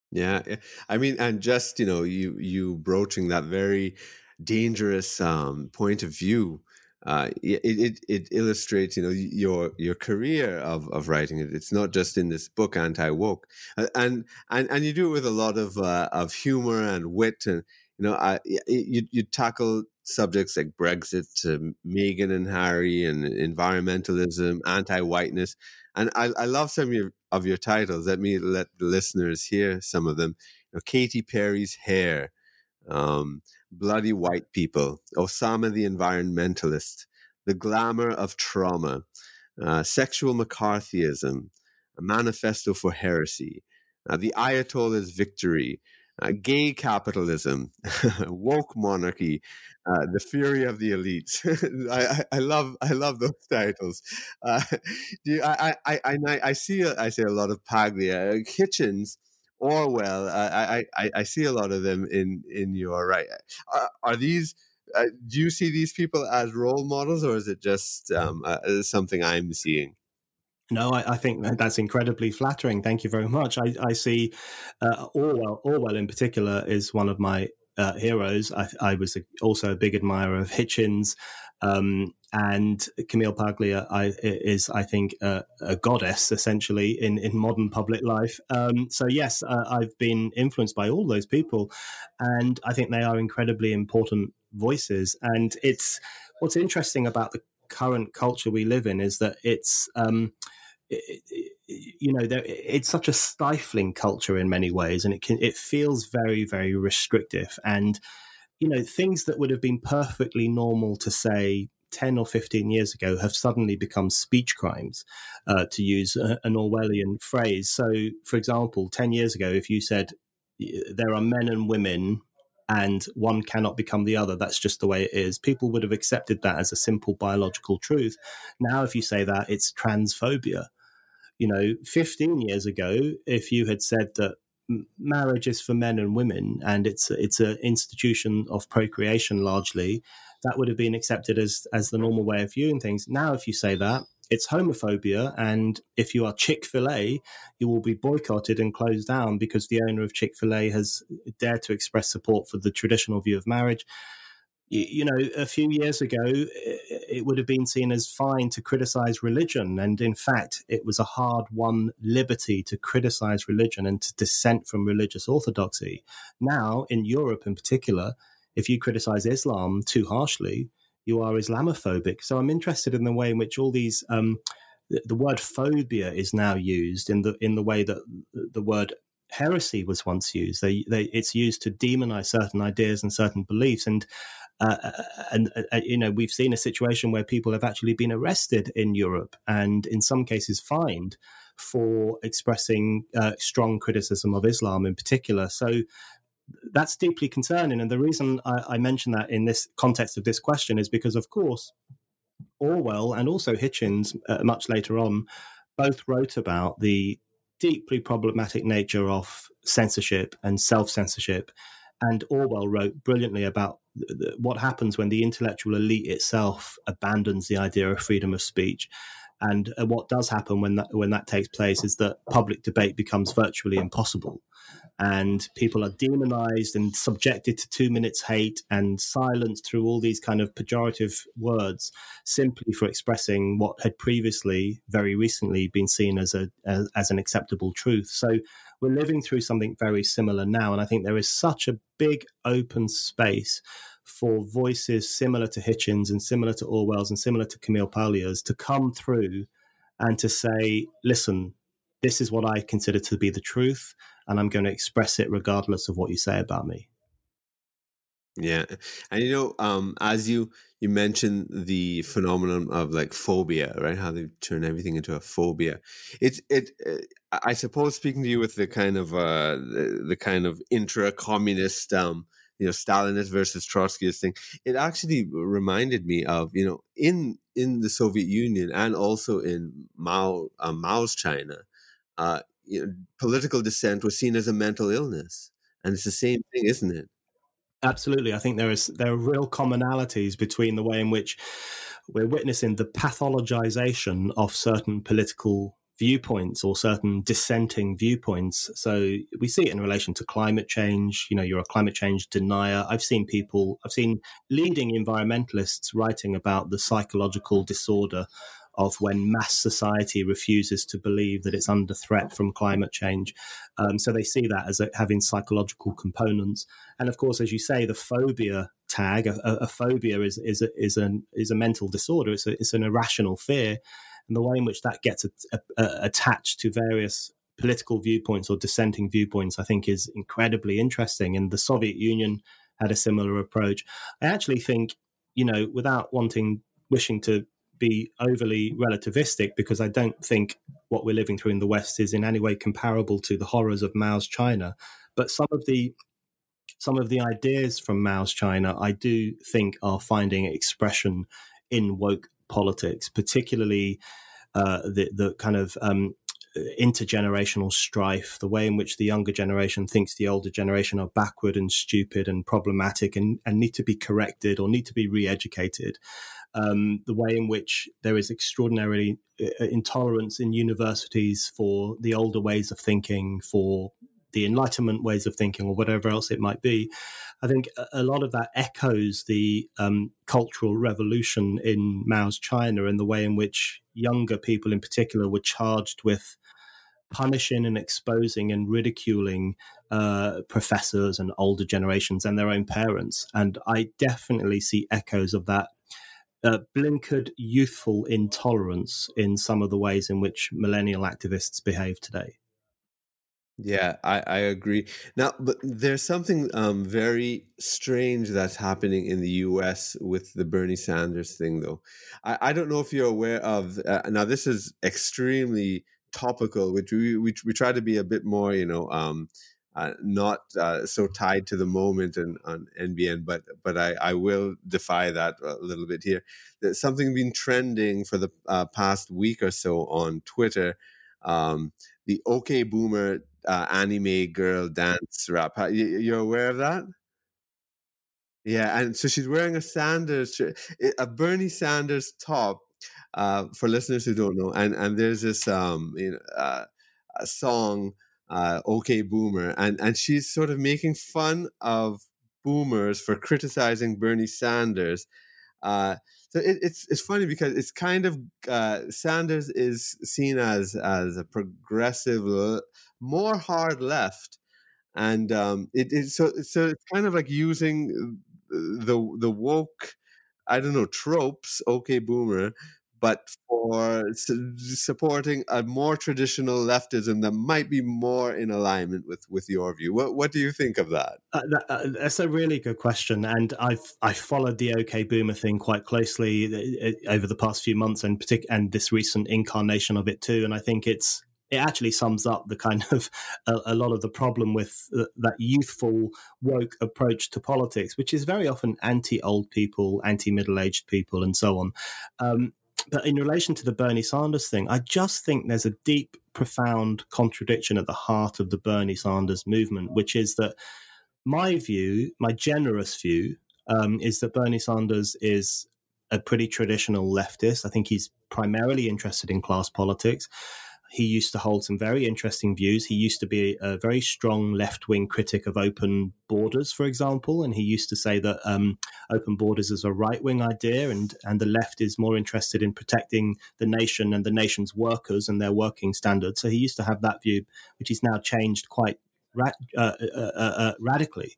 Yeah i mean and just you know you you broaching that very dangerous um, point of view uh, it, it, it illustrates you know your your career of, of writing it. It's not just in this book anti woke, and and and you do it with a lot of uh, of humor and wit, and you know I, you you tackle subjects like Brexit, uh, Meghan and Harry, and environmentalism, anti whiteness, and I, I love some of your, of your titles. Let me let the listeners hear some of them. You know, Katy Perry's hair. Um, bloody white people, Osama the environmentalist, the glamour of trauma, uh, sexual McCarthyism, a manifesto for heresy, uh, the Ayatollah's victory, uh, gay capitalism, (laughs) woke monarchy, uh, the fury of the elites. (laughs) I, I, love I love those titles. Uh, (laughs) you, I, I, I, I see I see a lot of Paglia, uh, Hitchens, Orwell. I, I, I see a lot of them in in your right. Are, are these? Uh, do you see these people as role models, or is it just um, uh, something I'm seeing? No, I, I, think that's incredibly flattering. Thank you very much. I, I see uh, Orwell. Orwell, in particular, is one of my uh, heroes. I, I, was a, also a big admirer of Hitchens, um, and Camille Paglia I, is, I think, a, a, goddess essentially in, in modern public life. Um, so yes, uh, I've been influenced by all those people, and I think they are incredibly important voices. And it's what's interesting about the current culture we live in is that it's um, you know, there, it's such a stifling culture in many ways, and it can it feels very very restrictive. And you know, things that would have been perfectly normal to say 10 or 15 years ago have suddenly become speech crimes, uh, to use a, an Orwellian phrase. So, for example, 10 years ago, if you said there are men and women and one cannot become the other, that's just the way it is, people would have accepted that as a simple biological truth. Now, if you say that, it's transphobia you know, 15 years ago, if you had said that marriage is for men and women and it's it's an institution of procreation largely, that would have been accepted as as the normal way of viewing things. Now, if you say that, it's homophobia, and if you are Chick Fil A, you will be boycotted and closed down because the owner of Chick Fil A has dared to express support for the traditional view of marriage you know, a few years ago, it would have been seen as fine to criticize religion. And in fact, it was a hard won liberty to criticize religion and to dissent from religious orthodoxy. Now, in Europe in particular, if you criticize Islam too harshly, you are Islamophobic. So I'm interested in the way in which all these, um, the, the word phobia is now used in the in the way that the word heresy was once used. They, they, it's used to demonize certain ideas and certain beliefs. And uh, uh, and uh, uh, you know we've seen a situation where people have actually been arrested in Europe and in some cases fined for expressing uh, strong criticism of Islam in particular. So that's deeply concerning. And the reason I, I mention that in this context of this question is because, of course, Orwell and also Hitchens, uh, much later on, both wrote about the deeply problematic nature of censorship and self censorship. And Orwell wrote brilliantly about what happens when the intellectual elite itself abandons the idea of freedom of speech. And uh, what does happen when that when that takes place is that public debate becomes virtually impossible, and people are demonized and subjected to two minutes hate and silenced through all these kind of pejorative words simply for expressing what had previously, very recently, been seen as a as, as an acceptable truth. So we're living through something very similar now. And I think there is such a big open space for voices similar to Hitchens and similar to Orwell's and similar to Camille Paglia's to come through and to say, listen, this is what I consider to be the truth, and I'm going to express it regardless of what you say about me. Yeah, and you know, um, as you you mentioned the phenomenon of like phobia, right? How they turn everything into a phobia. It's it. Uh, I suppose speaking to you with the kind of uh, the, the kind of intra-communist, um, you know, Stalinist versus Trotskyist thing. It actually reminded me of you know in in the Soviet Union and also in Mao uh, Mao's China, uh, you know, political dissent was seen as a mental illness, and it's the same thing, isn't it? Absolutely, I think there is there are real commonalities between the way in which we're witnessing the pathologization of certain political viewpoints or certain dissenting viewpoints. So we see it in relation to climate change. You know, you're a climate change denier. I've seen people, I've seen leading environmentalists writing about the psychological disorder of when mass society refuses to believe that it's under threat from climate change. Um, so they see that as a, having psychological components. And of course, as you say, the phobia tag, a, a phobia is is a, is an is a mental disorder. It's a, it's an irrational fear, and the way in which that gets uh, attached to various political viewpoints or dissenting viewpoints, I think, is incredibly interesting. And the Soviet Union had a similar approach. I actually think, you know, without wanting wishing to be overly relativistic because I don't think what we're living through in the West is in any way comparable to the horrors of Mao's China. But some of the some of the ideas from Mao's China, I do think, are finding expression in woke politics, particularly uh, the the kind of um, intergenerational strife, the way in which the younger generation thinks the older generation are backward and stupid and problematic and, and need to be corrected or need to be re-educated. Um, the way in which there is extraordinary uh, intolerance in universities for the older ways of thinking, for the Enlightenment ways of thinking, or whatever else it might be. I think a lot of that echoes the um, cultural revolution in Mao's China and the way in which younger people, in particular, were charged with punishing and exposing and ridiculing uh, professors and older generations and their own parents. And I definitely see echoes of that uh, blinkered youthful intolerance in some of the ways in which millennial activists behave today. Yeah, I, I agree. Now, but there's something um, very strange that's happening in the U.S. with the Bernie Sanders thing, though. I, I don't know if you're aware of. Uh, now, this is extremely topical, which we, we we try to be a bit more, you know, um, uh, not uh, so tied to the moment and on NBN, but but I, I will defy that a little bit here. There's something been trending for the uh, past week or so on Twitter. Um, the OK Boomer uh, anime girl dance rap. You, you're aware of that? Yeah, and so she's wearing a Sanders, a Bernie Sanders top. Uh, for listeners who don't know, and and there's this um you know, uh, song uh, OK Boomer, and and she's sort of making fun of boomers for criticizing Bernie Sanders. Uh, so it, it's it's funny because it's kind of uh, Sanders is seen as as a progressive, more hard left, and um, it is so so it's kind of like using the the woke, I don't know tropes. OK Boomer, but for su- supporting a more traditional leftism that might be more in alignment with with your view. What what do you think of that? Uh, that uh, that's a really good question, and I've I followed the OK Boomer thing quite closely uh, uh, over the past few months, and partic- and this recent incarnation of it too. And I think it's it actually sums up the kind of (laughs) a, a lot of the problem with that youthful woke approach to politics, which is very often anti old people, anti middle aged people, and so on. Um, but in relation to the Bernie Sanders thing, I just think there's a deep, profound contradiction at the heart of the Bernie Sanders movement, which is that my view, my generous view, um, is that Bernie Sanders is a pretty traditional leftist. I think he's primarily interested in class politics. He used to hold some very interesting views. He used to be a very strong left wing critic of open borders, for example, and he used to say that um, open borders is a right wing idea, and and the left is more interested in protecting the nation and the nation's workers and their working standards. So he used to have that view, which he's now changed quite uh, uh, uh, uh, radically.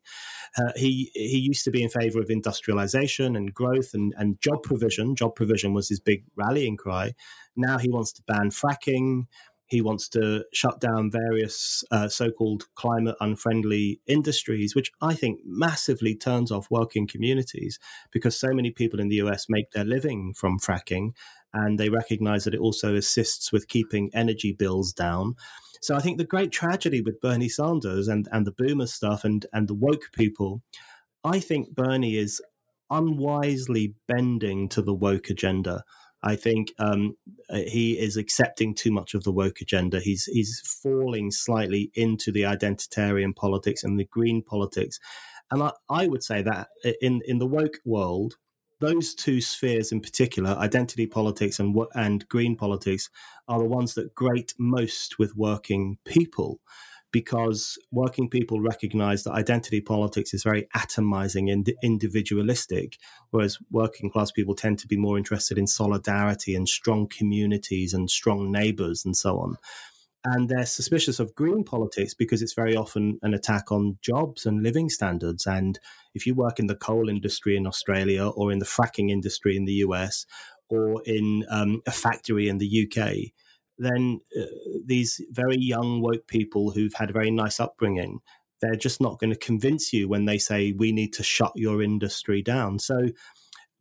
Uh, he he used to be in favor of industrialisation and growth and, and job provision. Job provision was his big rallying cry. Now he wants to ban fracking. He wants to shut down various uh, so called climate unfriendly industries, which I think massively turns off working communities because so many people in the US make their living from fracking and they recognize that it also assists with keeping energy bills down. So I think the great tragedy with Bernie Sanders and, and the boomer stuff and, and the woke people, I think Bernie is unwisely bending to the woke agenda. I think um, uh, he is accepting too much of the woke agenda. He's he's falling slightly into the identitarian politics and the green politics, and I, I would say that in in the woke world, those two spheres in particular, identity politics and and green politics, are the ones that grate most with working people because working people recognize that identity politics is very atomizing and individualistic, whereas working class people tend to be more interested in solidarity and strong communities and strong neighbors and so on. And they're suspicious of green politics because it's very often an attack on jobs and living standards. And if you work in the coal industry in Australia or in the fracking industry in the US or in um, a factory in the UK, then uh, these very young woke people who've had a very nice upbringing they're just not going to convince you when they say we need to shut your industry down so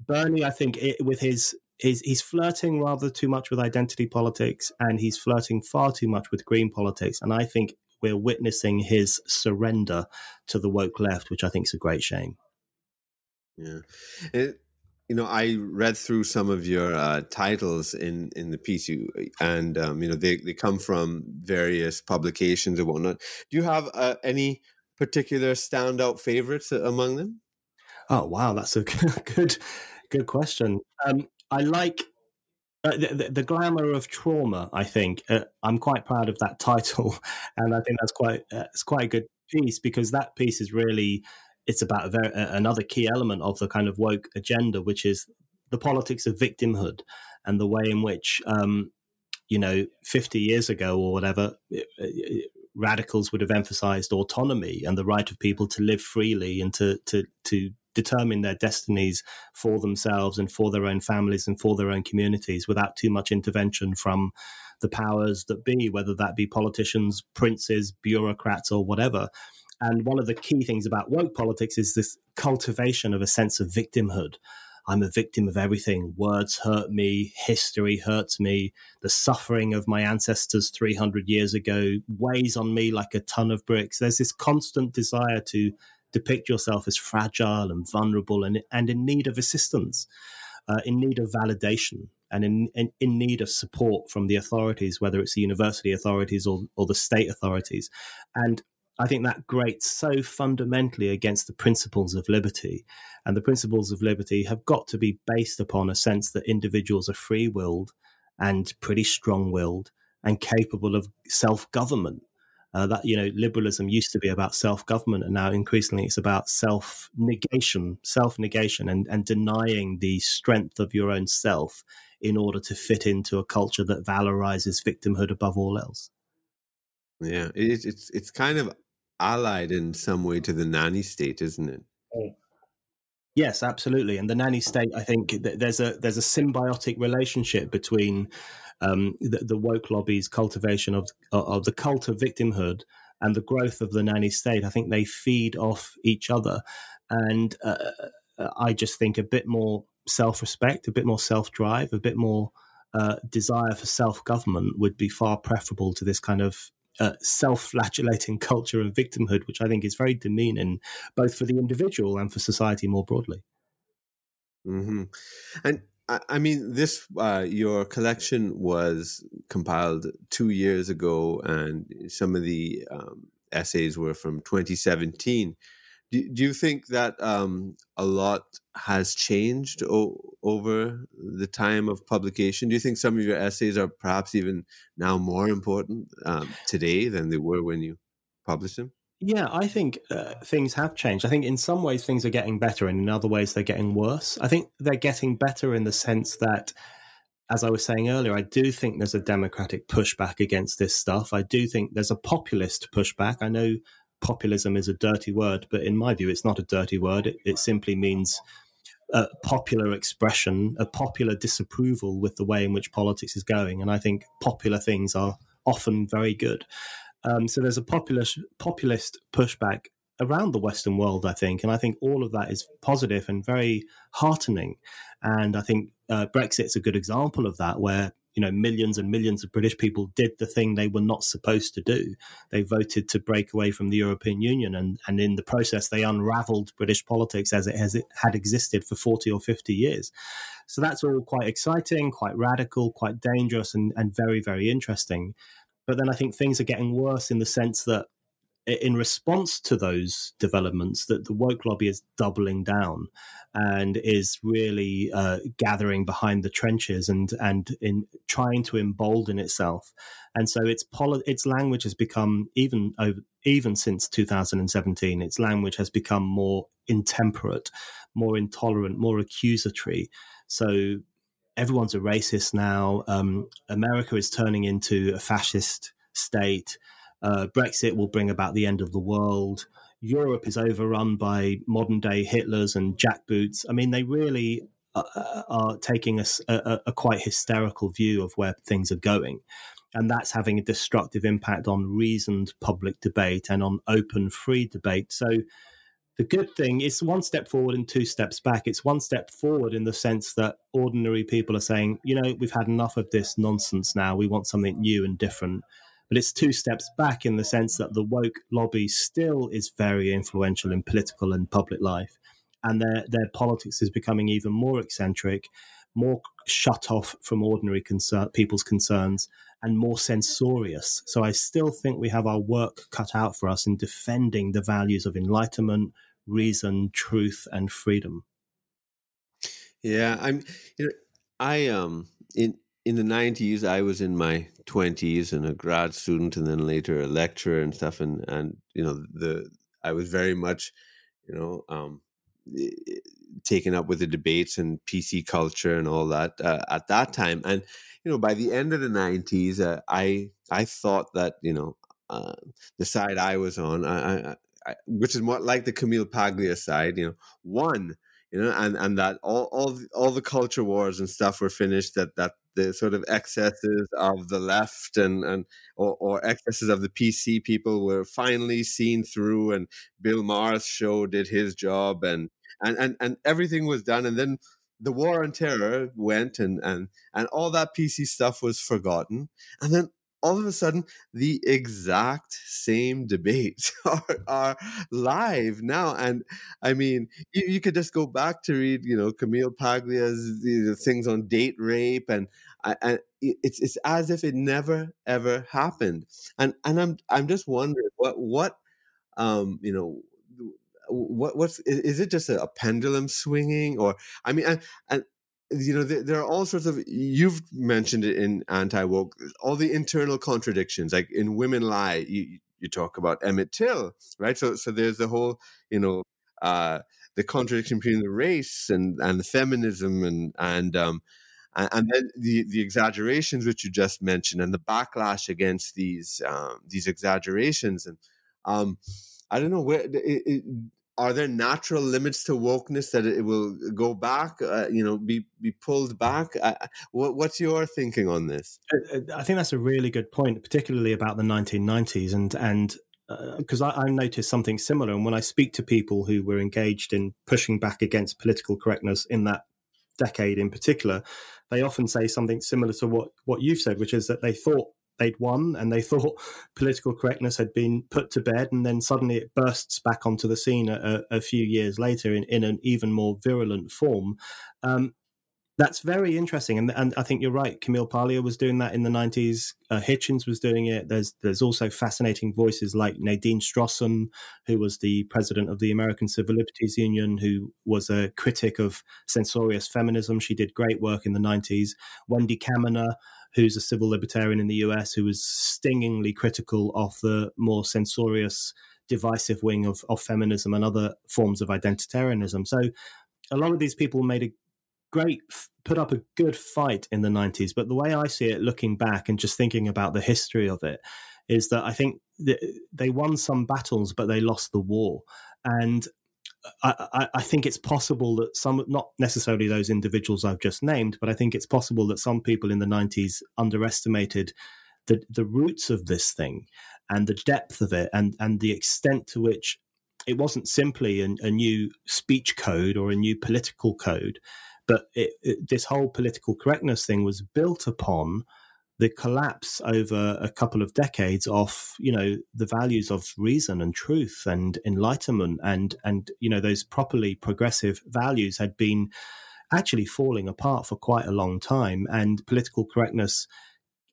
bernie i think it, with his he's, he's flirting rather too much with identity politics and he's flirting far too much with green politics. And I think we're witnessing his surrender to the woke left, which I think is a great shame. Yeah. It, you know, I read through some of your uh, titles in, in the piece, you, and um, you know they, they come from various publications and whatnot. Do you have uh, any particular standout favorites among them? Oh wow, that's a (laughs) good good question. Um, I like uh, the, the, glamour of trauma. I think uh, I'm quite proud of that (laughs) title, and I think that's quite uh, it's quite a good piece because that piece is really it's about very, another key element of the kind of woke agenda, which is the politics of victimhood and the way in which um, you know 50 years ago or whatever radicals would have emphasized autonomy and the right of people to live freely and to to to determine their destinies for themselves and for their own families and for their own communities without too much intervention from the powers that be, whether that be politicians, princes, bureaucrats, or whatever. And one of the key things about woke politics is this cultivation of a sense of victimhood. I'm a victim of everything. Words hurt me. History hurts me. The suffering of my ancestors 300 years ago weighs on me like a ton of bricks. There's this constant desire to depict yourself as fragile and vulnerable and, and in need of assistance, uh, in need of validation, and in, in, in, need of support from the authorities, whether it's the university authorities or, or the state authorities. And I think that grates so fundamentally against the principles of liberty. And the principles of liberty have got to be based upon a sense that individuals are free willed and pretty strong willed and capable of self government. Uh, that you know, liberalism used to be about self government, and now increasingly it's about self negation, self negation, and and denying the strength of your own self in order to fit into a culture that valorizes victimhood above all else. Yeah, it's it's it's kind of allied in some way to the nanny state, isn't it? Oh. Yes, absolutely. And the nanny state, I think, there's a there's a symbiotic relationship between um, the, the, woke lobby's cultivation of of the cult of victimhood and the growth of the nanny state. I think they feed off each other, and uh, I just think a bit more self respect, a bit more self drive, a bit more uh, desire for self government would be far preferable to this kind of uh, self flagellating (laughs) culture of victimhood, which I think is very demeaning both for the individual and for society more broadly. Mm-hmm. And I mean, this uh, your collection was compiled two years ago, and some of the um, essays were from 2017. Do, do you think that um, a lot has changed o- over the time of publication? Do you think some of your essays are perhaps even now more important um, today than they were when you published them? Yeah, I think uh, things have changed. I think in some ways things are getting better, and in other ways they're getting worse. I think they're getting better in the sense that, as I was saying earlier, I do think there's a democratic pushback against this stuff. I do think there's a populist pushback. I know populism is a dirty word, but in my view, it's not a dirty word. It, it simply means a popular expression, a popular disapproval with the way in which politics is going. And I think popular things are often very good. Um, so there's a populist populist pushback around the Western world, I think, and I think all of that is positive and very heartening. And I think uh, Brexit's a good example of that, where you know millions and millions of British people did the thing they were not supposed to do. They voted to break away from the European Union, and and in the process, they unravelled British politics as it has it had existed for forty or fifty years. So that's all quite exciting, quite radical, quite dangerous, and and very very interesting. But then I think things are getting worse in the sense that in response to those developments that the woke lobby is doubling down and is really uh, gathering behind the trenches and and in trying to embolden itself. And so its poli- its language has become even over even since 2017 its language has become more intemperate more intolerant more accusatory. So everyone's a racist now. Um, America is turning into a fascist state. Uh, Brexit will bring about the end of the world. Europe is overrun by modern day Hitlers and jackboots. I mean, they really uh, uh, are taking a, a, a, quite hysterical view of where things are going. And that's having a destructive impact on reasoned public debate and on open, free debate. So the good thing is one step forward and two steps back. It's one step forward in the sense that ordinary people are saying, you know, we've had enough of this nonsense now. We want something new and different. But it's two steps back in the sense that the woke lobby still is very influential in political and public life. And their, their politics is becoming even more eccentric, more shut off from ordinary concern, people's concerns, and more censorious. So I still think we have our work cut out for us in defending the values of enlightenment, reason, truth, and freedom. Yeah, I'm. You know, I um in in the nineties, I was in my twenties and a grad student, and then later a lecturer and stuff. And and you know the I was very much, you know, um, taken up with the debates and PC culture and all that uh, at that time. And you know, by the end of the '90s, uh, I I thought that you know uh, the side I was on, I, I, which is more like the Camille Paglia side, you know, won. You know, and, and that all, all all the culture wars and stuff were finished. That that the sort of excesses of the left and and or, or excesses of the PC people were finally seen through, and Bill Maher's show did his job, and and and and everything was done. And then the war on terror went and and and all that PC stuff was forgotten. And then all of a sudden the exact same (laughs) debates are, are live now and i mean you, you, could just go back to read you know camille paglia's the things on date rape and and it's it's as if it never ever happened and and i'm i'm just wondering what what um you know what what's is it just a, pendulum swinging or i mean and, and you know there, there, are all sorts of you've mentioned it in anti woke all the internal contradictions like in women lie you you talk about emmett till right? So so there's the whole you know uh the contradiction between the race and and the feminism and and um and, and then the the exaggerations which you just mentioned and the backlash against these um these exaggerations and um I don't know where it, it, are there natural limits to wokeness that it will go back uh, you know be be pulled back? Uh, what, what's your thinking on this? Uh, uh, i think that's a really good point particularly about the 1990s and and because uh, I, I noticed something similar. And when i speak to people who were engaged in pushing back against political correctness in that decade in particular they often say something similar to what what you've said which is that they thought they'd won and they (laughs) thought political correctness had been put to bed and then suddenly it bursts back onto the scene a, a few years later in, in an even more virulent form. Um, that's very interesting and, and i think you're right. Camille paglia was doing that in the 90s uh, hitchens was doing it. There's there's also fascinating voices like nadine strossen who was the president of the american civil liberties union who was a critic of censorious feminism. She did great work in the 90s wendy kaminer who's a civil libertarian in the US, who was stingingly critical of the more censorious, divisive wing of, of feminism and other forms of identitarianism. So a lot of these people made a great put up a good fight in the 90s but the way i see it looking back and just thinking about the history of it is that i think they won some battles but they lost the war and I, I, think it's possible that some, not necessarily those individuals I've just named, but I think it's possible that some people in the 90s underestimated the, the roots of this thing and the depth of it and, and the extent to which it wasn't simply a, a new speech code or a new political code, but it, it, this whole political correctness thing was built upon the collapse over a couple of decades of you know the values of reason and truth and enlightenment and and you know those properly progressive values had been actually falling apart for quite a long time. And political correctness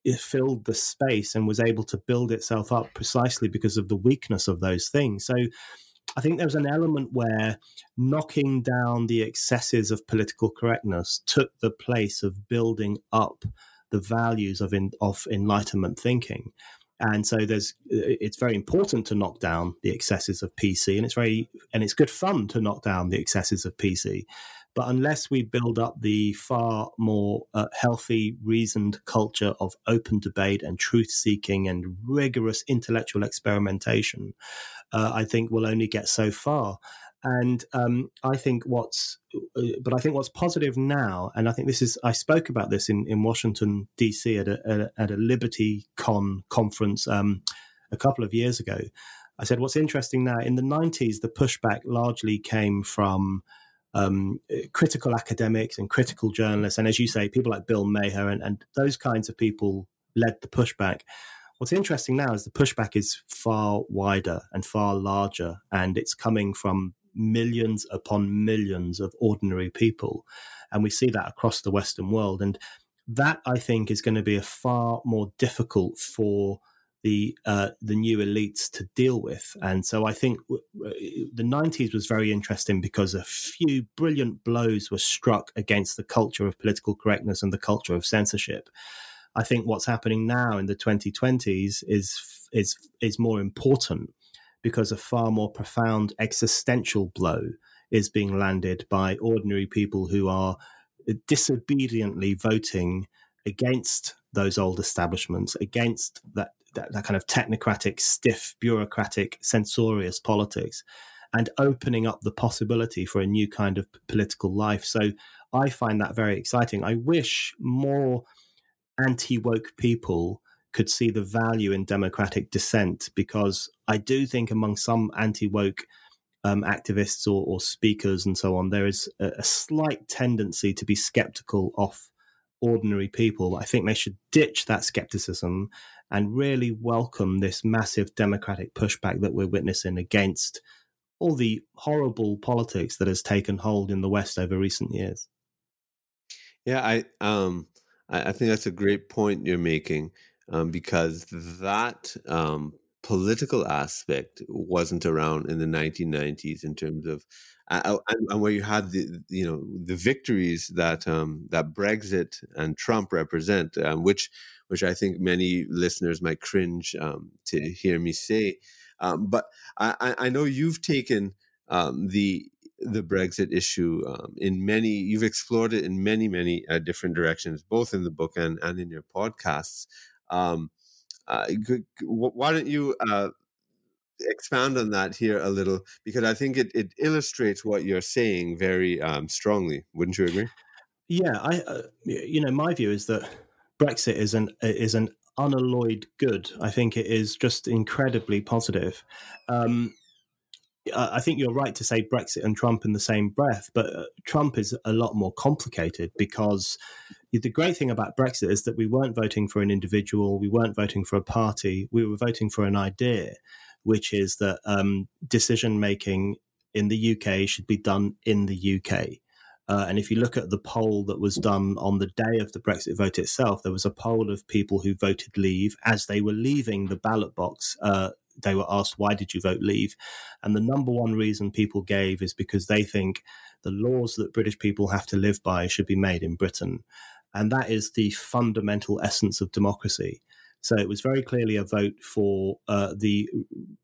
eh, filled the space and was able to build itself up precisely because of the weakness of those things. So I think there was an element where knocking down the excesses of political correctness took the place of building up the values of in, of enlightenment thinking. And so there's it's very important to knock down the excesses of PC, and it's very and it's good fun to knock down the excesses of PC. But unless we build up the far more uh, healthy, reasoned culture of open debate and truth seeking and rigorous intellectual experimentation, uh, I think we'll only get so far. And um, I think what's, uh, but I think what's positive now, and I think this is, I spoke about this in, in Washington D.C. at a, at a, at a Liberty Con conference um, a couple of years ago. I said, what's interesting now, in the 90s, the pushback largely came from um, critical academics and critical journalists. And as you say, people like Bill Maher and, and those kinds of people led the pushback. What's interesting now is the pushback is far wider and far larger, and it's coming from millions upon millions of ordinary people. And we see that across the Western world. And that, I think, is going to be a far more difficult for the uh, the new elites to deal with. And so I think the 90s was very interesting because a few brilliant blows were struck against the culture of political correctness and the culture of censorship. I think what's happening now in the 2020s is is is more important because a far more profound existential blow is being landed by ordinary people who are uh, disobediently voting against those old establishments, against that, that, that kind of technocratic, stiff, bureaucratic, censorious politics, and opening up the possibility for a new kind of political life. So I find that very exciting. I wish more anti woke people could see the value in democratic dissent because I do think among some anti woke um, activists or, or, speakers and so on, there is a, a, slight tendency to be skeptical of ordinary people. I think they should ditch that skepticism and really welcome this massive democratic pushback that we're witnessing against all the horrible politics that has taken hold in the West over recent years. Yeah, I um I, think that's a great point you're making um, because that um, political aspect wasn't around in the 1990s in terms of uh, and, and, where you had the you know the victories that um, that Brexit and Trump represent, um, which which I think many listeners might cringe um, to hear me say, um, but I, I know you've taken um, the the Brexit issue um, in many. You've explored it in many many uh, different directions, both in the book and and in your podcasts. Um, uh, why don't you uh, expound on that here a little? Because I think it, it illustrates what you're saying very um, strongly. Wouldn't you agree? Yeah, I. Uh, you know, my view is that Brexit is an is an unalloyed good. I think it is just incredibly positive. Um, I think you're right to say Brexit and Trump in the same breath, but uh, Trump is a lot more complicated because the great thing about Brexit is that we weren't voting for an individual, we weren't voting for a party, we were voting for an idea, which is that um, decision making in the UK should be done in the UK. Uh, and if you look at the poll that was done on the day of the Brexit vote itself, there was a poll of people who voted leave as they were leaving the ballot box. Uh, they were asked, why did you vote leave? And the number one reason people gave is because they think the laws that British people have to live by should be made in Britain. And that is the fundamental essence of democracy. So it was very clearly a vote for uh, the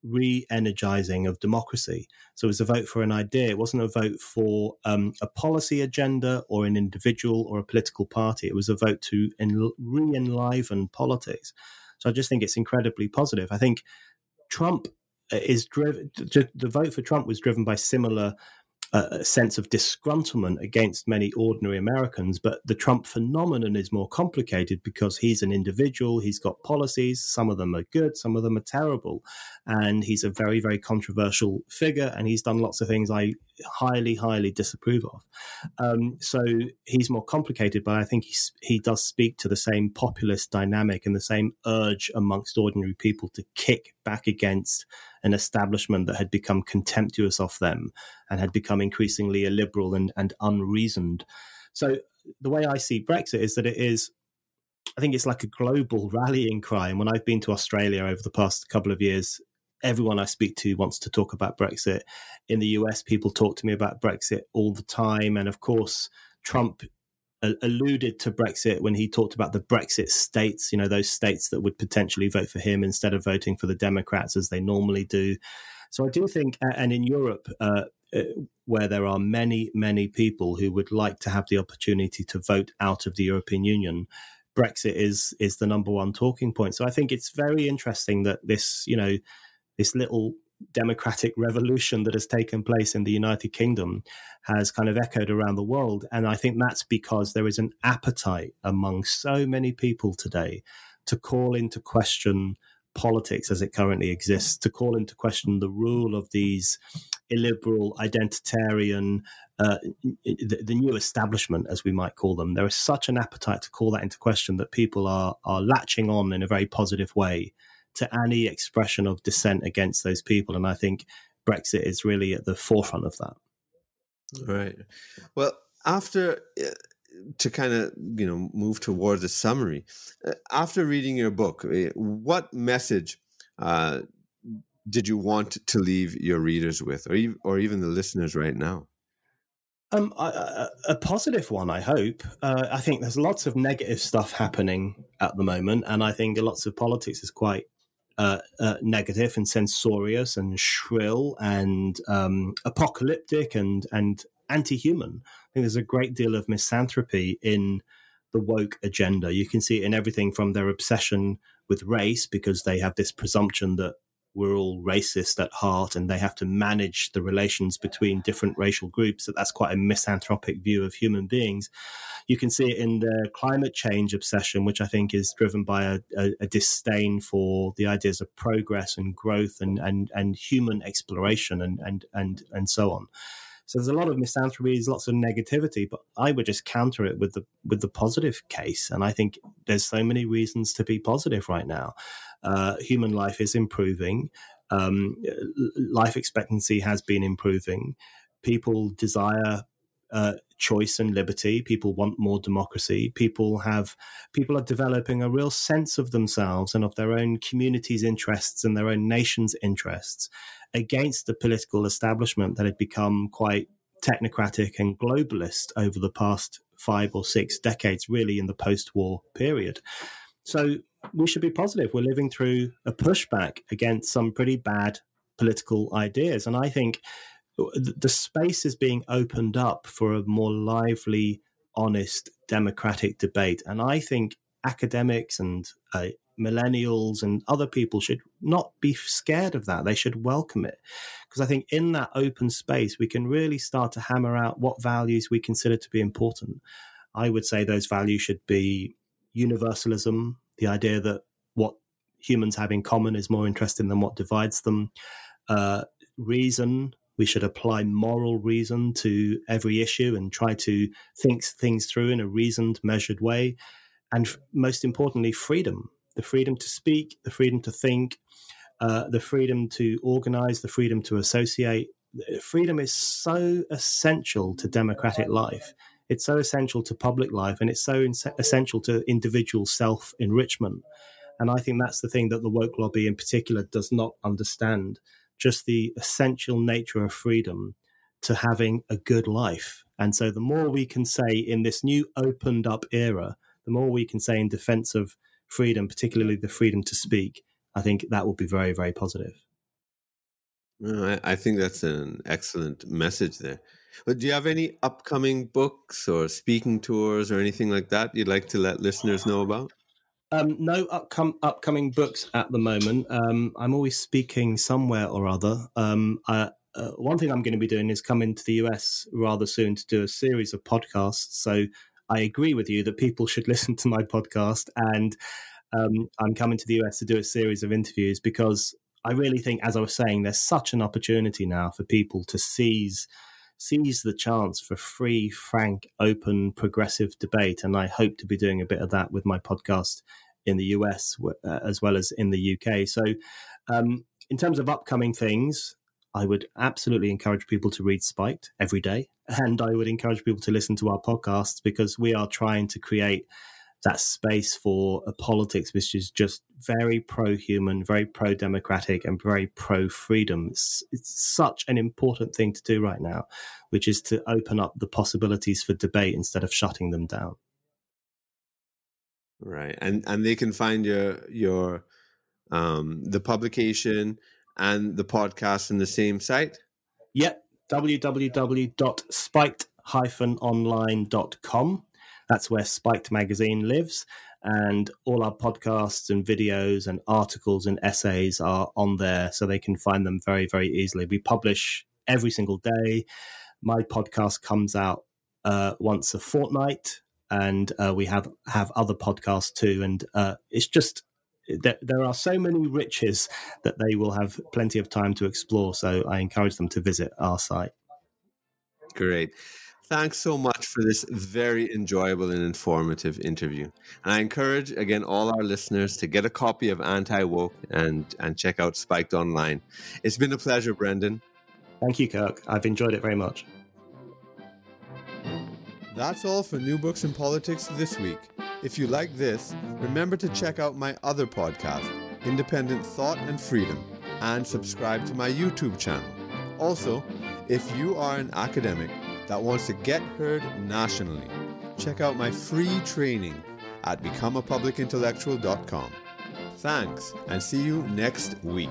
re energizing of democracy. So it was a vote for an idea. It wasn't a vote for um, a policy agenda or an individual or a political party. It was a vote to en- re enliven politics. So I just think it's incredibly positive. I think Trump uh, is driven, the vote for Trump was driven by similar a sense of disgruntlement against many ordinary Americans. But the Trump phenomenon is more complicated because he's an individual, he's got policies, some of them are good, some of them are terrible. And he's a very, very controversial figure, and he's done lots of things I highly, highly disapprove of. Um, so he's more complicated, but I think he, he does speak to the same populist dynamic and the same urge amongst ordinary people to kick back against an establishment that had become contemptuous of them and had become increasingly illiberal and, and unreasoned. So the way I see Brexit is that it is I think it's like a global rallying cry. And when I've been to Australia over the past couple of years, everyone I speak to wants to talk about Brexit. In the US, people talk to me about Brexit all the time. And of course, Trump alluded to Brexit when he talked about the Brexit states, you know, those states that would potentially vote for him instead of voting for the Democrats as they normally do. So I do think, and in Europe, uh, uh, where there are many, many people who would like to have the opportunity to vote out of the European Union, Brexit is is the number one talking point. So I think it's very interesting that this, you know, this little democratic revolution that has taken place in the United Kingdom has kind of echoed around the world. And I think that's because there is an appetite among so many people today to call into question politics as it currently exists, to call into question the rule of these illiberal, identitarian, uh, the, the, new establishment, as we might call them. There is such an appetite to call that into question that people are are latching on in a very positive way to any expression of dissent against those people, and I think Brexit is really at the forefront of that. Right. Well, after uh, to kind of you know move towards a summary uh, after reading your book eh, what message uh, did you want to leave your readers with or even, or even the listeners right now um, a, a, positive one, I hope. Uh, I think there's lots of negative stuff happening at the moment, and I think lots of politics is quite uh, uh, negative and censorious and shrill and um, apocalyptic and and anti-human. I think there's a great deal of misanthropy in the woke agenda. You can see it in everything from their obsession with race because they have this presumption that we're all racist at heart and they have to manage the relations between different racial groups that that's quite a misanthropic view of human beings you can see it in the climate change obsession which i think is driven by a, a, a disdain for the ideas of progress and growth and and, and human exploration and and and and so on so there's a lot of misanthropy, there's lots of negativity, but I would just counter it with the with the positive case. And I think there's so many reasons to be positive right now. Uh, human life is improving. Um, life expectancy has been improving. People desire uh, choice and liberty. People want more democracy. People have people are developing a real sense of themselves and of their own community's interests and their own nation's interests against the political establishment that had become quite technocratic and globalist over the past five or six decades, really in the post-war period. So we should be positive. We're living through a pushback against some pretty bad political ideas, and I think the space is being opened up for a more lively, honest, democratic debate. And I think academics and uh, millennials and other people should not be scared of that. They should welcome it. Because I think in that open space, we can really start to hammer out what values we consider to be important. I would say those values should be universalism, the idea that what humans have in common is more interesting than what divides them, uh, reason, we should apply moral reason to every issue and try to think things through in a reasoned, measured way. And most importantly, freedom the freedom to speak, the freedom to think, uh, the freedom to organize, the freedom to associate. Freedom is so essential to democratic life. It's so essential to public life, and it's so in- essential to individual self enrichment. And I think that's the thing that the woke lobby in particular does not understand just the essential nature of freedom to having a good life. And so, the more we can say in this new opened up era, the more we can say in defense of freedom, particularly the freedom to speak, I think that will be very, very positive. I, I think that's an excellent message there. But do you have any upcoming books or speaking tours or anything like that you'd like to let listeners know about? Um, no upcom- upcoming books at the moment. Um, I'm always speaking somewhere or other. Um, I, uh, one thing I'm going to be doing is coming to the US rather soon to do a series of podcasts. So I agree with you that people should (laughs) listen to my podcast, and um, I'm coming to the US to do a series of interviews because I really think, as I was saying, there's such an opportunity now for people to seize seize the chance for free, frank, open, progressive debate. And I hope to be doing a bit of that with my podcast in the US uh, as well as in the UK. So, um, in terms of upcoming things, I would absolutely encourage people to read Spiked every day. And I would encourage people to listen to our podcasts because we are trying to create that space for a politics which is just very pro human, very pro democratic, and very pro freedom. It's, it's, such an important thing to do right now, which is to open up the possibilities for debate instead of shutting them down. Right, and and they can find your your um, the publication and the podcast in the same site. Yep, www.spiked-online.com. That's where Spiked Magazine lives. And all our podcasts and videos and articles and essays are on there, so they can find them very, very easily. We publish every single day. My podcast comes out uh, once a fortnight, and uh, we have have other podcasts too. And uh, it's just there, there are so many riches that they will have plenty of time to explore. So I encourage them to visit our site. Great. Thanks so much for this very enjoyable and informative interview. And I encourage again all our listeners to get a copy of Anti Woke and and check out Spiked online. It's been a pleasure, Brendan. Thank you, Kirk. I've enjoyed it very much. That's all for New Books in Politics this week. If you like this, remember to check out my other podcast, Independent Thought and Freedom, and subscribe to my YouTube channel. Also, if you are an academic that wants to get heard nationally, check out my free training at becomeapublicintellectual.com. Thanks, and see you next week.